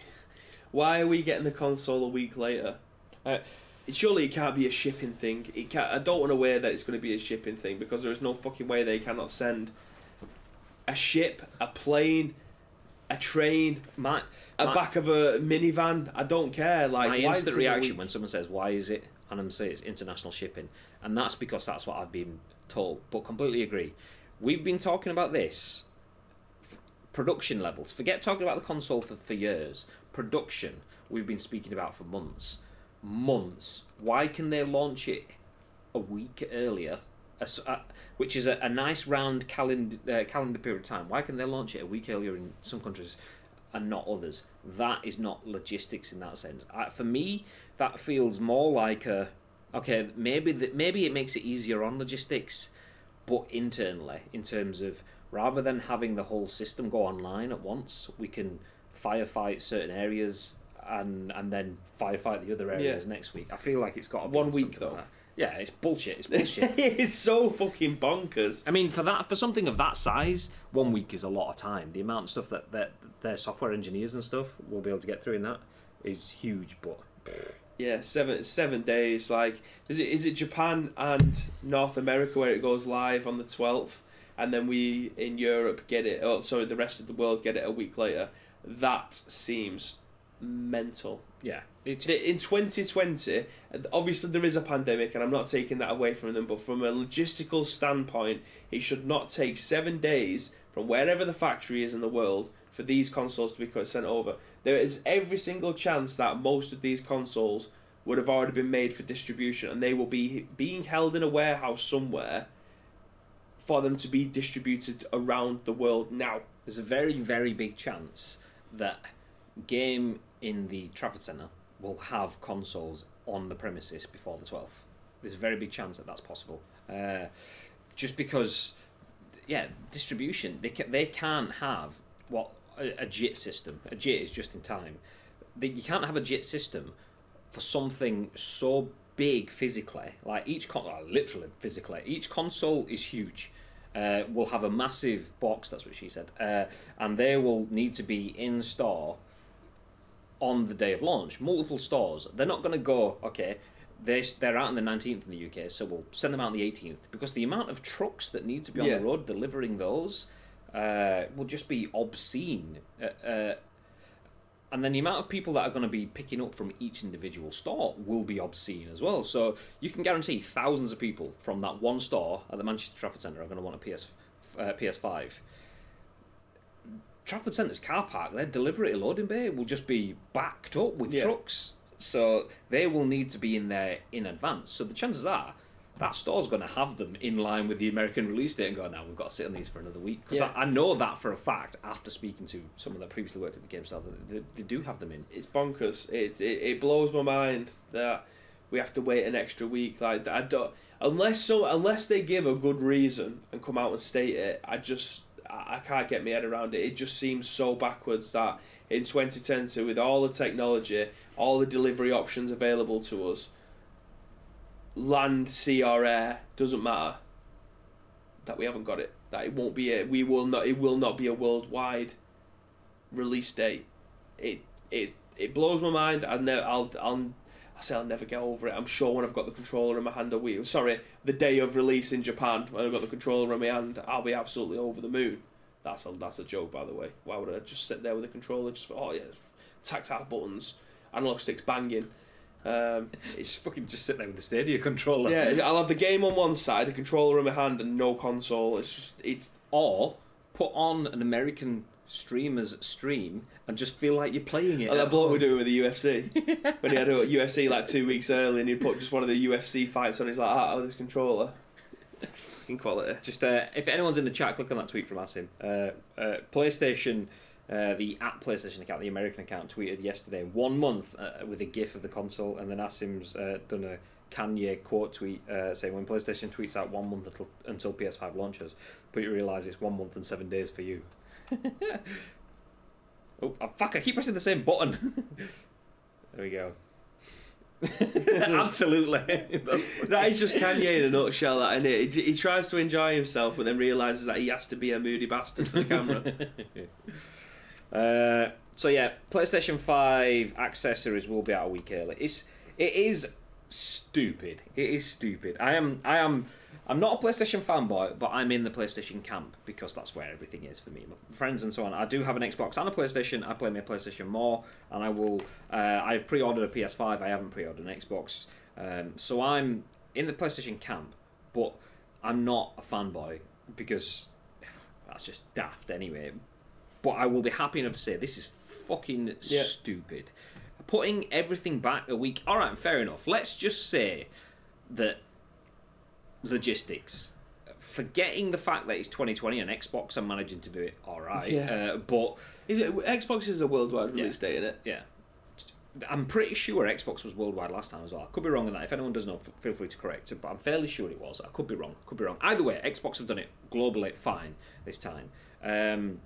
Why are we getting the console a week later? Uh, Surely it can't be a shipping thing. It can't, I don't want to wear that it's going to be a shipping thing because there is no fucking way they cannot send a ship, a plane, a train, My, a my- back of a minivan. I don't care. Like my why is instant reaction when someone says why is it and I'm saying it's international shipping and that's because that's what I've been told but completely agree we've been talking about this production levels forget talking about the console for, for years production we've been speaking about for months months why can they launch it a week earlier which is a, a nice round calendar uh, calendar period of time why can they launch it a week earlier in some countries and not others. That is not logistics in that sense. I, for me, that feels more like a okay. Maybe the, maybe it makes it easier on logistics, but internally, in terms of rather than having the whole system go online at once, we can firefight certain areas and and then firefight the other areas next week. I feel like it's got to be One week, something like though. that. Yeah, it's bullshit. It's bullshit. it's so fucking bonkers. I mean, for that, for something of that size, one week is a lot of time. The amount of stuff that, that their software engineers and stuff will be able to get through in that is huge. But Yeah, seven seven days. Like, is it is it Japan and North America where it goes live on the twelfth, and then we in Europe get it. Oh, sorry, the rest of the world get it a week later. That seems mental. Yeah, it's In 2020, obviously there is a pandemic, and I'm not taking that away from them, but from a logistical standpoint, it should not take seven days from wherever the factory is in the world for these consoles to be sent over. There is every single chance that most of these consoles would have already been made for distribution, and they will be being held in a warehouse somewhere for them to be distributed around the world now. there's a very very big chance that game in the Trafford Centre will have consoles on the premises before the 12th. There's a very big chance that that's possible. Uh, just because, yeah, distribution they they can't have what a, a JIT system. A JIT is just in time. They, you can't have a JIT system for something so big physically. Like each con, literally physically, each console is huge. Uh, will have a massive box. That's what she said, uh, and they will need to be in store on the day of launch. Multiple stores. They're not going to go. Okay, they they're out on the nineteenth in the UK, so we'll send them out on the eighteenth because the amount of trucks that need to be on Yeah. the road delivering those uh, will just be obscene. Uh, uh, and then the amount of people that are going to be picking up from each individual store will be obscene as well. So you can guarantee thousands of people from that one store at the Manchester Trafford Centre are going to want a PS, uh, PS5. Trafford Centre's car park, their delivery loading bay will just be backed up with Yeah. trucks. So they will need to be in there in advance. So the chances are that store's going to have them in line with the American release date and go, now we've got to sit on these for another week. Because Yeah. I, I know that for a fact after speaking to someone that previously worked at the GameStop, that they, they do have them in. it's bonkers. It, it it blows my mind that we have to wait an extra week. Like I don't unless so unless they give a good reason and come out and state it. I just I, I can't get my head around it. It just seems so backwards that in 2010 with all the technology, all the delivery options available to us, land, sea or air doesn't matter. That we haven't got it. That it won't be a we will not it will not be a worldwide release date. It it it blows my mind. I ne- I'll I'll I say I'll never get over it. I'm sure when I've got the controller in my hand a week, sorry, the day of release in Japan, when I've got the controller in my hand, I'll be absolutely over the moon. That's a that's a joke, by the way. Why would I just sit there with the controller, just for oh yeah, tactile buttons, analog sticks banging. Um, It's fucking just sitting there with the Stadia controller. yeah, I'll have the game on one side, a controller in my hand, and no console. It's just it's Or put on an American streamer's stream and just feel like you're playing it. like at that bloke we do with the UFC when he had a UFC like two weeks early, and he'd put just one of the UFC fights on his like ah with his controller. In quality. Just uh, if anyone's in the chat, click on that tweet from Asim. Uh, uh, PlayStation, uh, the app PlayStation account, the American account, tweeted yesterday one month uh, with a GIF of the console, and then Asim's uh, done a Kanye quote tweet uh, saying when PlayStation tweets out one month until, until PS5 launches, but you realise it's one month and seven days for you. oh oh, fuck! I keep pressing the same button. there we go. Absolutely. That is just Kanye in a nutshell, that, isn't it? He, he tries to enjoy himself, but then realizes that he has to be a moody bastard for the camera. Uh, so yeah, PlayStation Five accessories will be out a week early. It's it is stupid. It is stupid. I am I am I'm not a PlayStation fanboy, but I'm in the PlayStation camp because that's where everything is for me. My friends and so on. I do have an Xbox and a PlayStation. I play my PlayStation more, and I will. Uh, I've pre-ordered a PS5. I haven't pre-ordered an Xbox. Um, so I'm in the PlayStation camp, but I'm not a fanboy because that's just daft anyway. But I will be happy enough to say this is fucking Yeah. stupid. Putting everything back a week. All right, fair enough. Let's just say that logistics. Forgetting the fact that it's 2020 and Xbox are managing to do it all right, Yeah. uh, but Is it Xbox is a worldwide release date, isn't it? yeah. I'm pretty sure Xbox was worldwide last time as well. I could be wrong on that. If anyone does know, feel free to correct it. But I'm fairly sure it was. I could be wrong. Could be wrong. Either way, Xbox have done it globally fine this time. Um,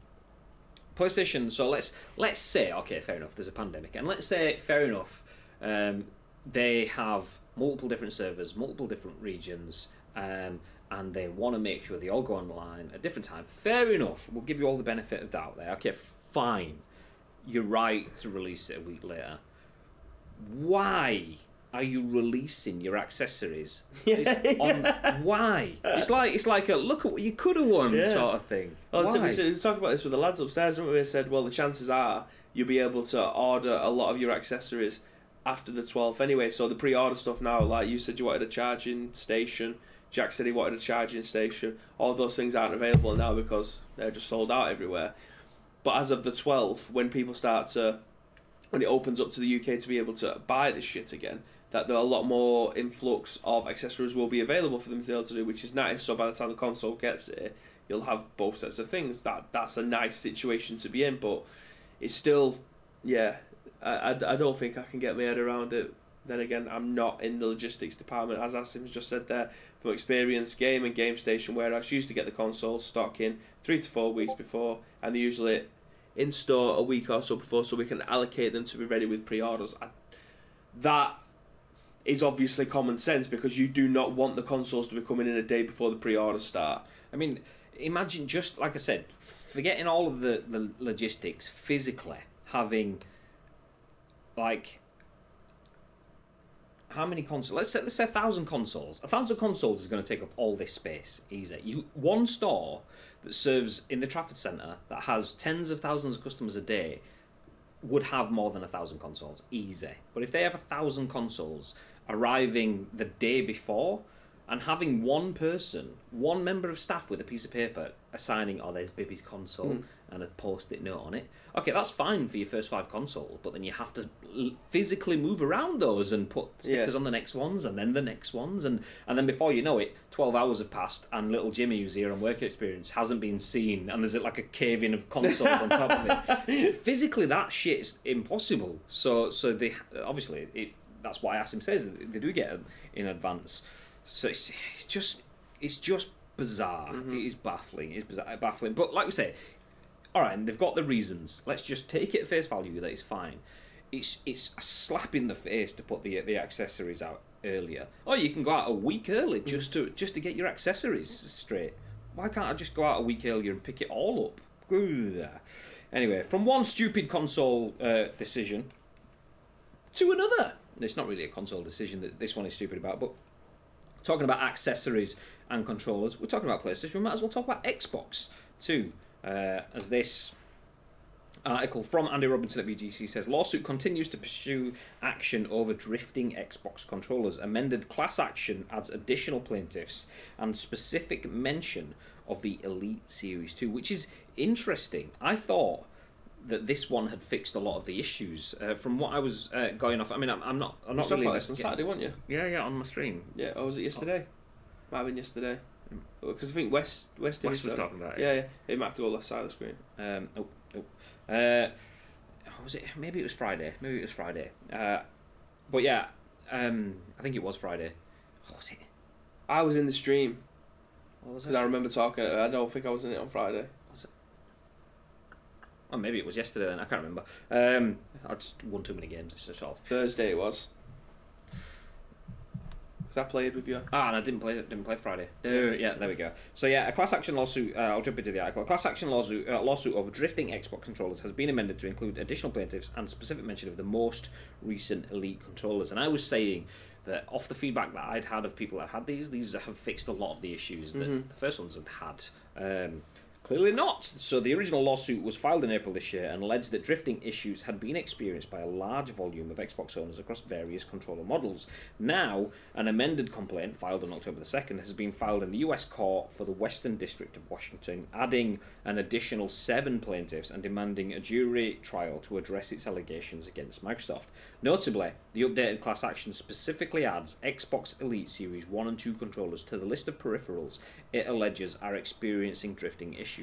PlayStation. So let's let's say okay, fair enough. There's a pandemic, and let's say fair enough. Um, they have multiple different servers, multiple different regions, um, and they want to make sure they all go online at different time. Fair enough. We'll give you all the benefit of doubt there. Okay, fine. You're right to release it a week later. Why are you releasing your accessories? It's on, why? It's like it's like a look at what you could have won Yeah. sort of thing. Oh, so we, so we talked about this with the lads upstairs, we? We said, well, the chances are you'll be able to order a lot of your accessories after the 12th anyway. So the pre-order stuff now, like you said, you wanted a charging station. Jack said he wanted a charging station. All those things aren't available now because they're just sold out everywhere. But as of the 12th, when people start to, when it opens up to the UK to be able to buy this shit again, that there are a lot more influx of accessories will be available for them to be able to do, which is nice. So by the time the console gets here, you'll have both sets of things. That that's a nice situation to be in, but it's still, yeah, I, I, I don't think I can get my head around it. Then again, I'm not in the logistics department, as Asim's just said there. From experience, game and game station warehouse used to get the consoles stock in three to four weeks before, and they usually in store a week or so before, so we can allocate them to be ready with pre-orders. I, that is obviously common sense because you do not want the consoles to be coming in a day before the pre-order start. I mean, imagine just like I said, forgetting all of the, the logistics, physically having like how many consoles? Let's say let's say a thousand consoles. A thousand consoles is going to take up all this space. Easy. You one store that serves in the Trafford Centre that has tens of thousands of customers a day would have more than a thousand consoles. Easy. But if they have a thousand consoles arriving the day before, and having one person, one member of staff with a piece of paper assigning, oh, there's Bibby's console Mm. and a post-it note on it. Okay, that's fine for your first five consoles, but then you have to l- physically move around those and put stickers Yeah. on the next ones and then the next ones and and then before you know it, twelve hours have passed and little Jimmy who's here on work experience hasn't been seen and there's like a cave-in of consoles on top of it. Physically, that shit's impossible. So so they obviously it. That's why Asim says they do get them in advance. So it's, it's just it's just bizarre. It is baffling. It's bizarre, baffling. But like we say, all right, and they've got the reasons. Let's just take it at face value that it's fine. It's it's a slap in the face to put the the accessories out earlier. Or you can go out a week early just to just to get your accessories straight. Why can't I just go out a week earlier and pick it all up? Anyway, from one stupid console uh, decision to another. It's not really a console decision that this one is stupid about, but talking about accessories and controllers, we're talking about PlayStation. We might as well talk about Xbox too, uh, as this article from Andy Robinson at VGC says lawsuit continues to pursue action over drifting Xbox controllers. Amended class action adds additional plaintiffs and specific mention of the Elite Series 2, which is interesting. I thought that this one had fixed a lot of the issues. Uh, from what I was uh, going off, I mean, I'm, I'm not, I'm not talked really this on Saturday, weren't you? Yeah, yeah, on my stream. Yeah, or was it yesterday? Might have been yesterday. Because I think West West, Wes was talking about it. Yeah, yeah. It might have to go left side of the screen. Um, oh, oh. Uh, was it? Maybe it was Friday. Maybe it was Friday. Uh, but yeah, um, I think it was Friday. Oh, was it? I was in the stream What was because I remember talking. I don't think I was in it on Friday. Oh, maybe it was yesterday. Then I can't remember. Um, I just won too many games. It's just sort of. Thursday it was. Because I played with you. Ah, and I didn't play. Didn't play Friday. There, yeah, there we go. So yeah, a class action lawsuit. Uh, I'll jump into the article. A class action lawsuit, uh, lawsuit over drifting Xbox controllers has been amended to include additional plaintiffs and specific mention of the most recent Elite controllers. And I was saying that off the feedback that I'd had of people that had these, these have fixed a lot of the issues that Mhm. the first ones had had. Um, Clearly not. So the original lawsuit was filed in April this year and alleged that drifting issues had been experienced by a large volume of Xbox owners across various controller models. Now, an amended complaint filed on October the 2nd has been filed in the US court for the Western District of Washington, adding an additional seven plaintiffs and demanding a jury trial to address its allegations against Microsoft. Notably, the updated class action specifically adds Xbox Elite Series 1 and 2 controllers to the list of peripherals it alleges are experiencing drifting issues.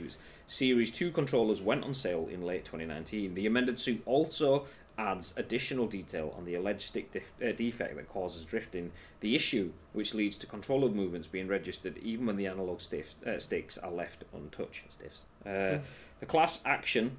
Series 2 controllers went on sale in late 2019. The amended suit also adds additional detail on the alleged stick def- uh, defect that causes drifting, the issue which leads to controller movements being registered even when the analog stiff, uh, sticks are left untouched. Stiffs. Uh, the class action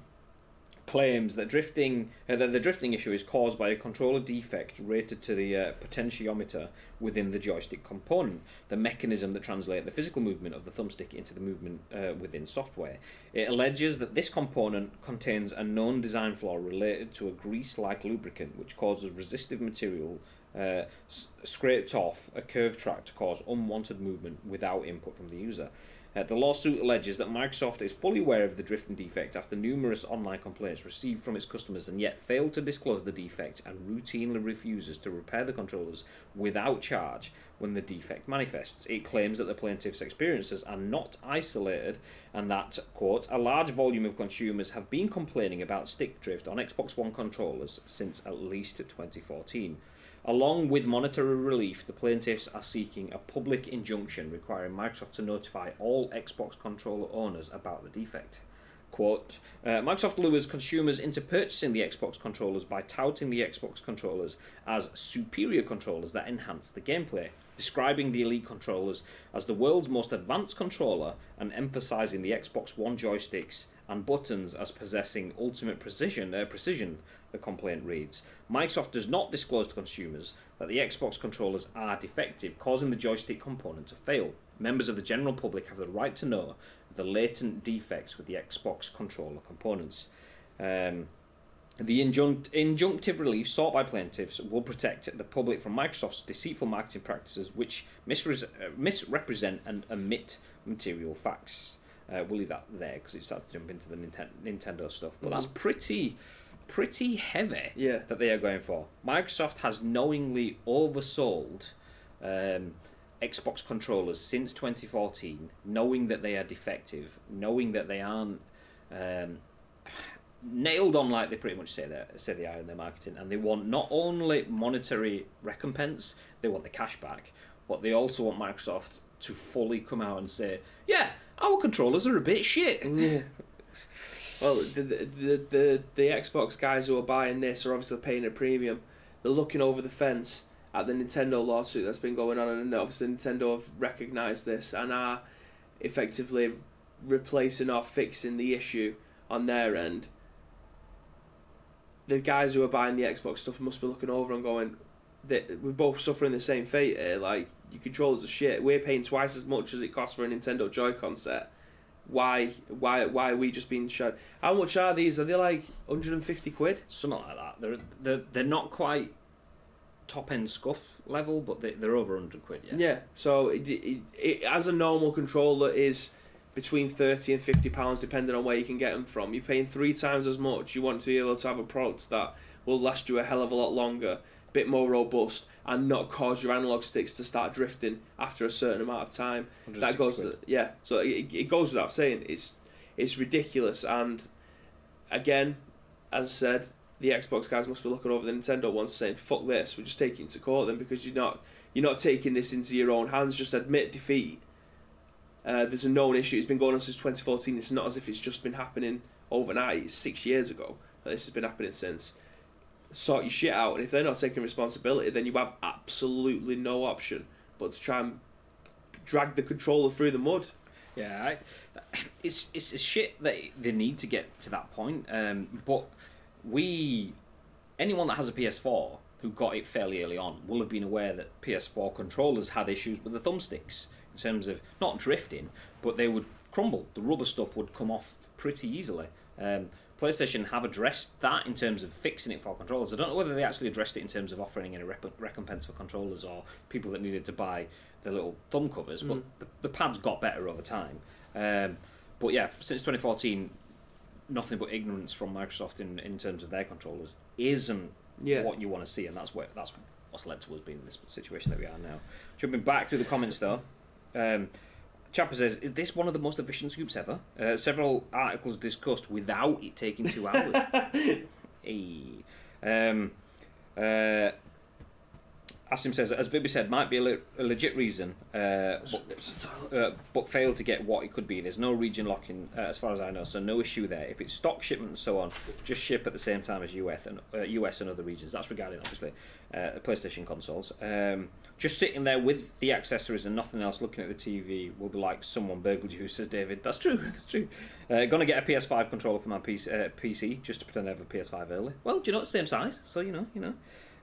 claims that drifting uh, that the drifting issue is caused by a controller defect rated to the uh, potentiometer within the joystick component, the mechanism that translates the physical movement of the thumbstick into the movement uh, within software. It alleges that this component contains a known design flaw related to a grease-like lubricant which causes resistive material uh, s- scraped off a curved track to cause unwanted movement without input from the user. Uh, the lawsuit alleges that Microsoft is fully aware of the drifting defect after numerous online complaints received from its customers and yet failed to disclose the defect and routinely refuses to repair the controllers without charge when the defect manifests. It claims that the plaintiff's experiences are not isolated and that, quote, a large volume of consumers have been complaining about stick drift on Xbox One controllers since at least 2014. Along with monetary relief, the plaintiffs are seeking a public injunction requiring Microsoft to notify all Xbox controller owners about the defect. Quote, uh, Microsoft lures consumers into purchasing the Xbox controllers by touting the Xbox controllers as superior controllers that enhance the gameplay, describing the Elite controllers as the world's most advanced controller and emphasizing the Xbox One joysticks and buttons as possessing ultimate precision, uh, precision the complaint reads. Microsoft does not disclose to consumers that the Xbox controllers are defective, causing the joystick component to fail. Members of the general public have the right to know the latent defects with the Xbox controller components. Um, the injunct- injunctive relief sought by plaintiffs will protect the public from Microsoft's deceitful marketing practices, which misre- uh, misrepresent and omit material facts. Uh, we'll leave that there because it starts to jump into the Ninten- Nintendo stuff. But that's pretty pretty heavy Yeah. that they are going for. Microsoft has knowingly oversold um, Xbox controllers since 2014, knowing that they are defective, knowing that they aren't um, nailed on like they pretty much say they say they are in their marketing, and they want not only monetary recompense, they want the cash back, but they also want Microsoft to fully come out and say, yeah, our controllers are a bit shit. Yeah. Well, the, the the the Xbox guys who are buying this are obviously paying a premium. They're looking over the fence at the Nintendo lawsuit that's been going on, and obviously Nintendo have recognised this and are effectively replacing or fixing the issue on their end. The guys who are buying the Xbox stuff must be looking over and going, that we're both suffering the same fate here. Like your controllers are shit. We're paying twice as much as it costs for a Nintendo Joy-Con set why why why are we just being shut? How much are these? Are they like 150 quid? Something like that. They're they're, they're not quite top end scuff level, but they, they're over 100 quid, yeah. Yeah. So it, it, it as a normal controller is between 30 and 50 pounds depending on where you can get them from. You're paying three times as much. You want to be able to have a product that will last you a hell of a lot longer, bit more robust, and not cause your analog sticks to start drifting after a certain amount of time. That goes, yeah. So it, it goes without saying. It's it's ridiculous, and again, as I said, the Xbox guys must be looking over the Nintendo ones, saying, "Fuck this, we're just taking it to court then because you're not you're not taking this into your own hands. Just admit defeat." Uh, there's a known issue. It's been going on since 2014. It's not as if it's just been happening overnight. It's six years ago that this has been happening since. Sort your shit out, and if they're not taking responsibility, then you have absolutely no option but to try and drag the controller through the mud. Yeah, I, it's it's a shit that they need to get to that point. Um, but we, anyone that has a PS4 who got it fairly early on will have been aware that PS4 controllers had issues with the thumbsticks in terms of not drifting, but they would crumble. The rubber stuff would come off pretty easily. Um, PlayStation have addressed that in terms of fixing it for controllers. I don't know whether they actually addressed it in terms of offering any rep- recompense for controllers or people that needed to buy the little thumb covers, but Mm. the, the pads got better over time. Um, but yeah, since 2014, nothing but ignorance from Microsoft in, in terms of their controllers isn't Yeah. what you want to see, and that's where that's what's led to us being in this situation that we are now. Jumping back through the comments though, um, Chapper says, "Is this one of the most efficient scoops ever? Uh, several articles discussed without it taking two hours." hey. Um, uh, Asim says, as Bibby said, might be a, le- a legit reason, uh, but, uh, but failed to get what it could be. There's no region locking, uh, as far as I know, so no issue there. If it's stock shipment and so on, just ship at the same time as US and uh, US and other regions. That's regarding obviously uh, PlayStation consoles. Um, just sitting there with the accessories and nothing else, looking at the TV, will be like someone burgled you. Says David. That's true. That's true. Uh, gonna get a PS5 controller for my PC, uh, PC just to pretend I have a PS5 early. Well, do you know it's the same size? So you know, you know.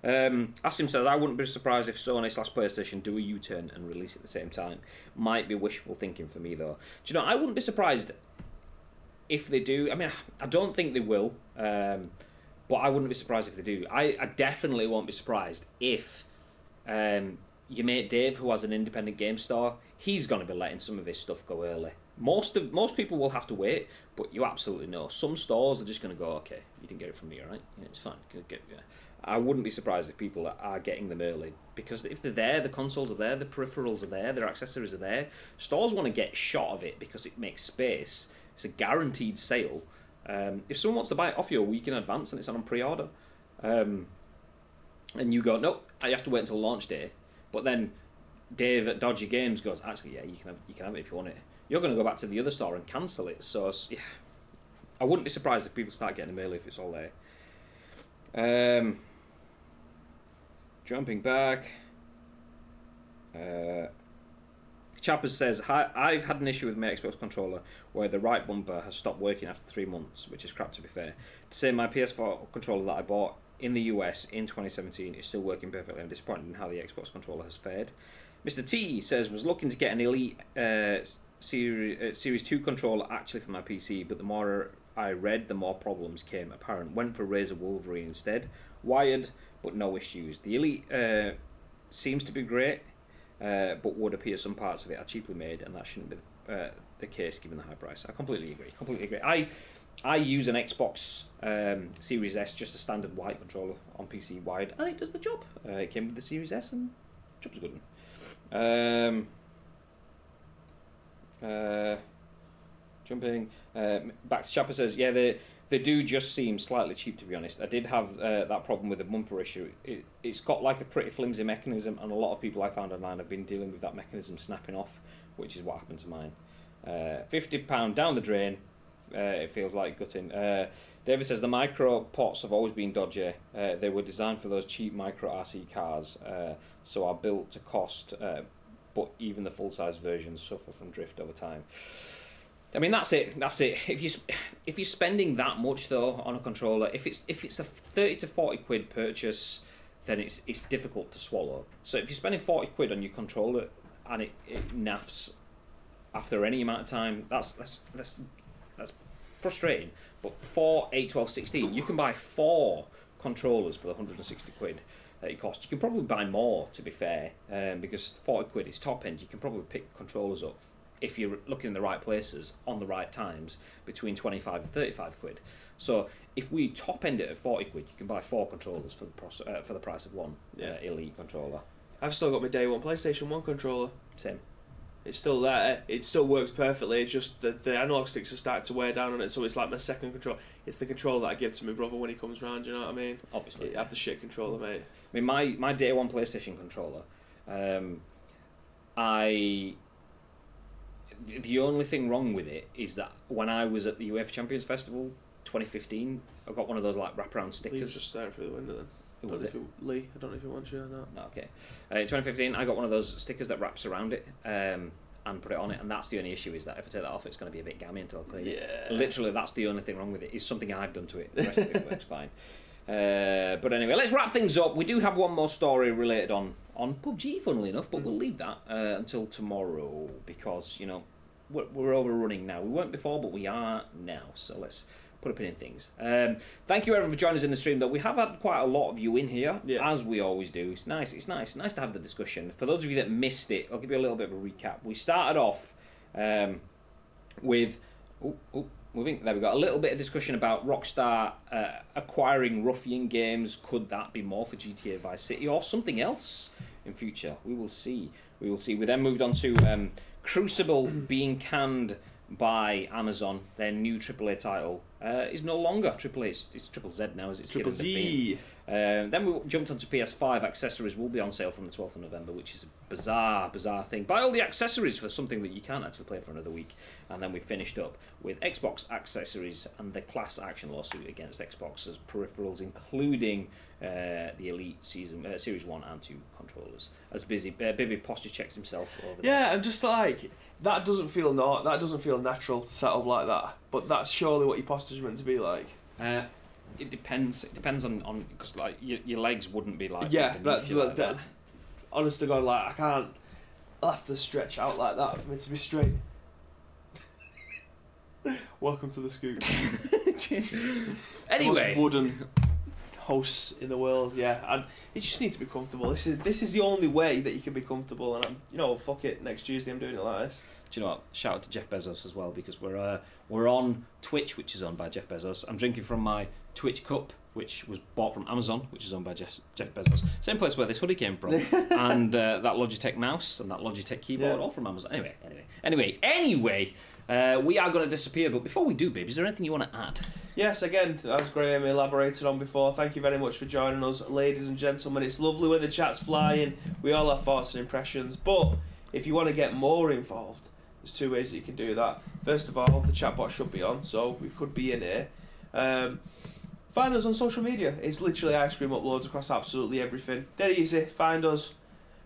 Um, Asim says, I wouldn't be surprised if Sony slash PlayStation do a U turn and release at the same time. Might be wishful thinking for me, though. Do you know, I wouldn't be surprised if they do. I mean, I don't think they will, um, but I wouldn't be surprised if they do. I, I definitely won't be surprised if um, your mate Dave, who has an independent game store, he's going to be letting some of his stuff go early. Most of most people will have to wait, but you absolutely know some stores are just going to go, okay, you didn't get it from me, all right? Yeah, it's fine. Yeah. I wouldn't be surprised if people are getting them early because if they're there, the consoles are there, the peripherals are there, their accessories are there. Stores want to get shot of it because it makes space. It's a guaranteed sale. Um, if someone wants to buy it off you a week in advance and it's on pre-order, um, and you go, nope, I have to wait until launch day. But then Dave at Dodgy Games goes, actually, yeah, you can have, you can have it if you want it. You're going to go back to the other store and cancel it. So yeah, I wouldn't be surprised if people start getting them early if it's all there. Um, jumping back. Uh, Chappers says, I've had an issue with my Xbox controller where the right bumper has stopped working after three months, which is crap to be fair. To say my PS4 controller that I bought in the US in 2017 is still working perfectly. I'm disappointed in how the Xbox controller has fared. Mr. T says, was looking to get an Elite uh, Series, uh, Series 2 controller actually for my PC, but the more I read, the more problems came apparent. Went for Razer Wolverine instead. Wired, but no issues. The Elite uh, seems to be great uh, but would appear some parts of it are cheaply made, and that shouldn't be uh, the case given the high price. I completely agree. Completely agree. I I use an Xbox um, Series S, just a standard white controller on PC wide, and it does the job. Uh, it came with the Series S, and job's a good. Um, uh, jumping uh, back to Chopper says, yeah, the they do just seem slightly cheap to be honest. I did have uh, that problem with the bumper issue. It, it's got like a pretty flimsy mechanism, and a lot of people I found online have been dealing with that mechanism snapping off, which is what happened to mine. Uh, Fifty pound down the drain. Uh, it feels like gutting. Uh, David says the micro pots have always been dodgy. Uh, they were designed for those cheap micro RC cars, uh, so are built to cost. but even the full size versions suffer from drift over time. I mean, that's it. That's it. If you if you're spending that much though on a controller, if it's if it's a thirty to forty quid purchase, then it's it's difficult to swallow. So if you're spending forty quid on your controller and it, it naffs after any amount of time, that's that's that's that's frustrating. But for 8, 12, 16, you can buy four controllers for the 160 quid that it costs. You can probably buy more, to be fair, um, because 40 quid is top end. You can probably pick controllers up if you're looking in the right places on the right times between 25 and 35 quid. So if we top end it at 40 quid, you can buy four controllers for the pros- uh, for the price of one yeah. uh, elite controller. I've still got my day one PlayStation 1 controller. Same. It's still there. It still works perfectly. It's just that the analog sticks are starting to wear down on it, so it's like my second control. It's the controller that I give to my brother when he comes round. You know what I mean? Obviously, I have the shit controller, mate. I mean, my my day one PlayStation controller. Um, I the only thing wrong with it is that when I was at the UEFA Champions Festival 2015, I got one of those like wraparound stickers. Lee's just staring through the window then. Who was it? it? Lee. I don't know if he wants you or not. No, okay. Uh, in 2015, I got one of those stickers that wraps around it. Um, and put it on it, and that's the only issue is that if I take that off, it's going to be a bit gammy until I clean yeah. it. Literally, that's the only thing wrong with it. Is something I've done to it. The rest of it works fine. Uh, but anyway, let's wrap things up. We do have one more story related on on PUBG, funnily enough, but mm. we'll leave that uh, until tomorrow because you know we're, we're overrunning now. We weren't before, but we are now. So let's put a pin in things. Um, thank you everyone for joining us in the stream. Though we have had quite a lot of you in here, yeah. as we always do. It's nice. It's nice. Nice to have the discussion. For those of you that missed it, I'll give you a little bit of a recap. We started off um, with. Oh, oh, moving. There we got A little bit of discussion about Rockstar uh, acquiring Ruffian games. Could that be more for GTA Vice City or something else in future? We will see. We will see. We then moved on to um, Crucible being canned by Amazon, their new AAA title, uh, is no longer AAA. It's, it's Triple Z now, as it's Triple Z. Um, then we jumped onto PS5. Accessories will be on sale from the 12th of November, which is a bizarre, bizarre thing. Buy all the accessories for something that you can't actually play for another week. And then we finished up with Xbox accessories and the class action lawsuit against Xbox's peripherals, including uh, the Elite season uh, Series One and Two controllers. As busy, uh, Bibby posture checks himself over. Yeah, there. I'm just like that doesn't feel not that doesn't feel natural set up like that. But that's surely what your posture's meant to be like. Uh, it depends. It depends on on because like your, your legs wouldn't be like yeah. That, like that. Honest to God, like I can't. I'll have to stretch out like that for me to be straight. Welcome to the scoop. anyway, wooden hosts in the world. Yeah, and you just need to be comfortable. This is this is the only way that you can be comfortable. And I'm, you know, fuck it. Next Tuesday, I'm doing it like this. Do you know what? Shout out to Jeff Bezos as well because we're uh, we're on Twitch, which is owned by Jeff Bezos. I'm drinking from my Twitch cup, which was bought from Amazon, which is owned by Jeff, Jeff Bezos. Same place where this hoodie came from, and uh, that Logitech mouse and that Logitech keyboard, Yeah. all from Amazon. Anyway, anyway, anyway, anyway. Uh, we are going to disappear, but before we do, babe, is there anything you want to add? Yes, again, as Graham elaborated on before, thank you very much for joining us, ladies and gentlemen. It's lovely when the chat's flying. We all have thoughts and impressions, but if you want to get more involved, there's two ways that you can do that. First of all, the chatbot should be on, so we could be in here. Um, find us on social media. It's literally ice cream uploads across absolutely everything. Dead easy. Find us.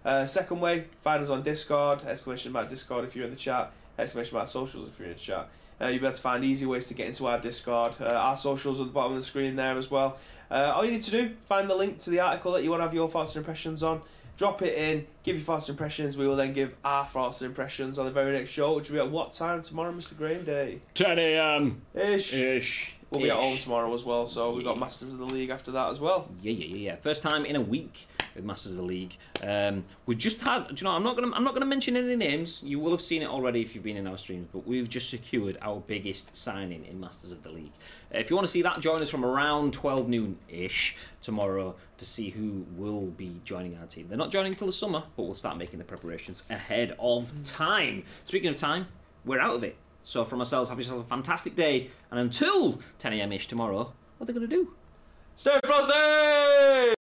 Uh, second way, find us on Discord. Exclamation mark Discord if you're in the chat. Exclamation mark socials if you're in the chat. Uh, you'll be able to find easy ways to get into our Discord. Uh, our socials at the bottom of the screen there as well. Uh, all you need to do, find the link to the article that you want to have your thoughts and impressions on. Drop it in, give your thoughts and impressions. We will then give our thoughts and impressions on the very next show, which will be at what time tomorrow, Mr. Graham Day? 10 a.m. Ish. ish. We'll be at home tomorrow as well, so we've got Masters of the League after that as well. Yeah, yeah, yeah, yeah. First time in a week with Masters of the League. Um, we've just had. You know? I'm not gonna. I'm not gonna mention any names. You will have seen it already if you've been in our streams. But we've just secured our biggest signing in Masters of the League. Uh, if you want to see that, join us from around 12 noon ish tomorrow to see who will be joining our team. They're not joining till the summer, but we'll start making the preparations ahead of time. Speaking of time, we're out of it. So from ourselves, have yourself a fantastic day, and until 10 a.m. ish tomorrow, what are they gonna do? Stay frosty!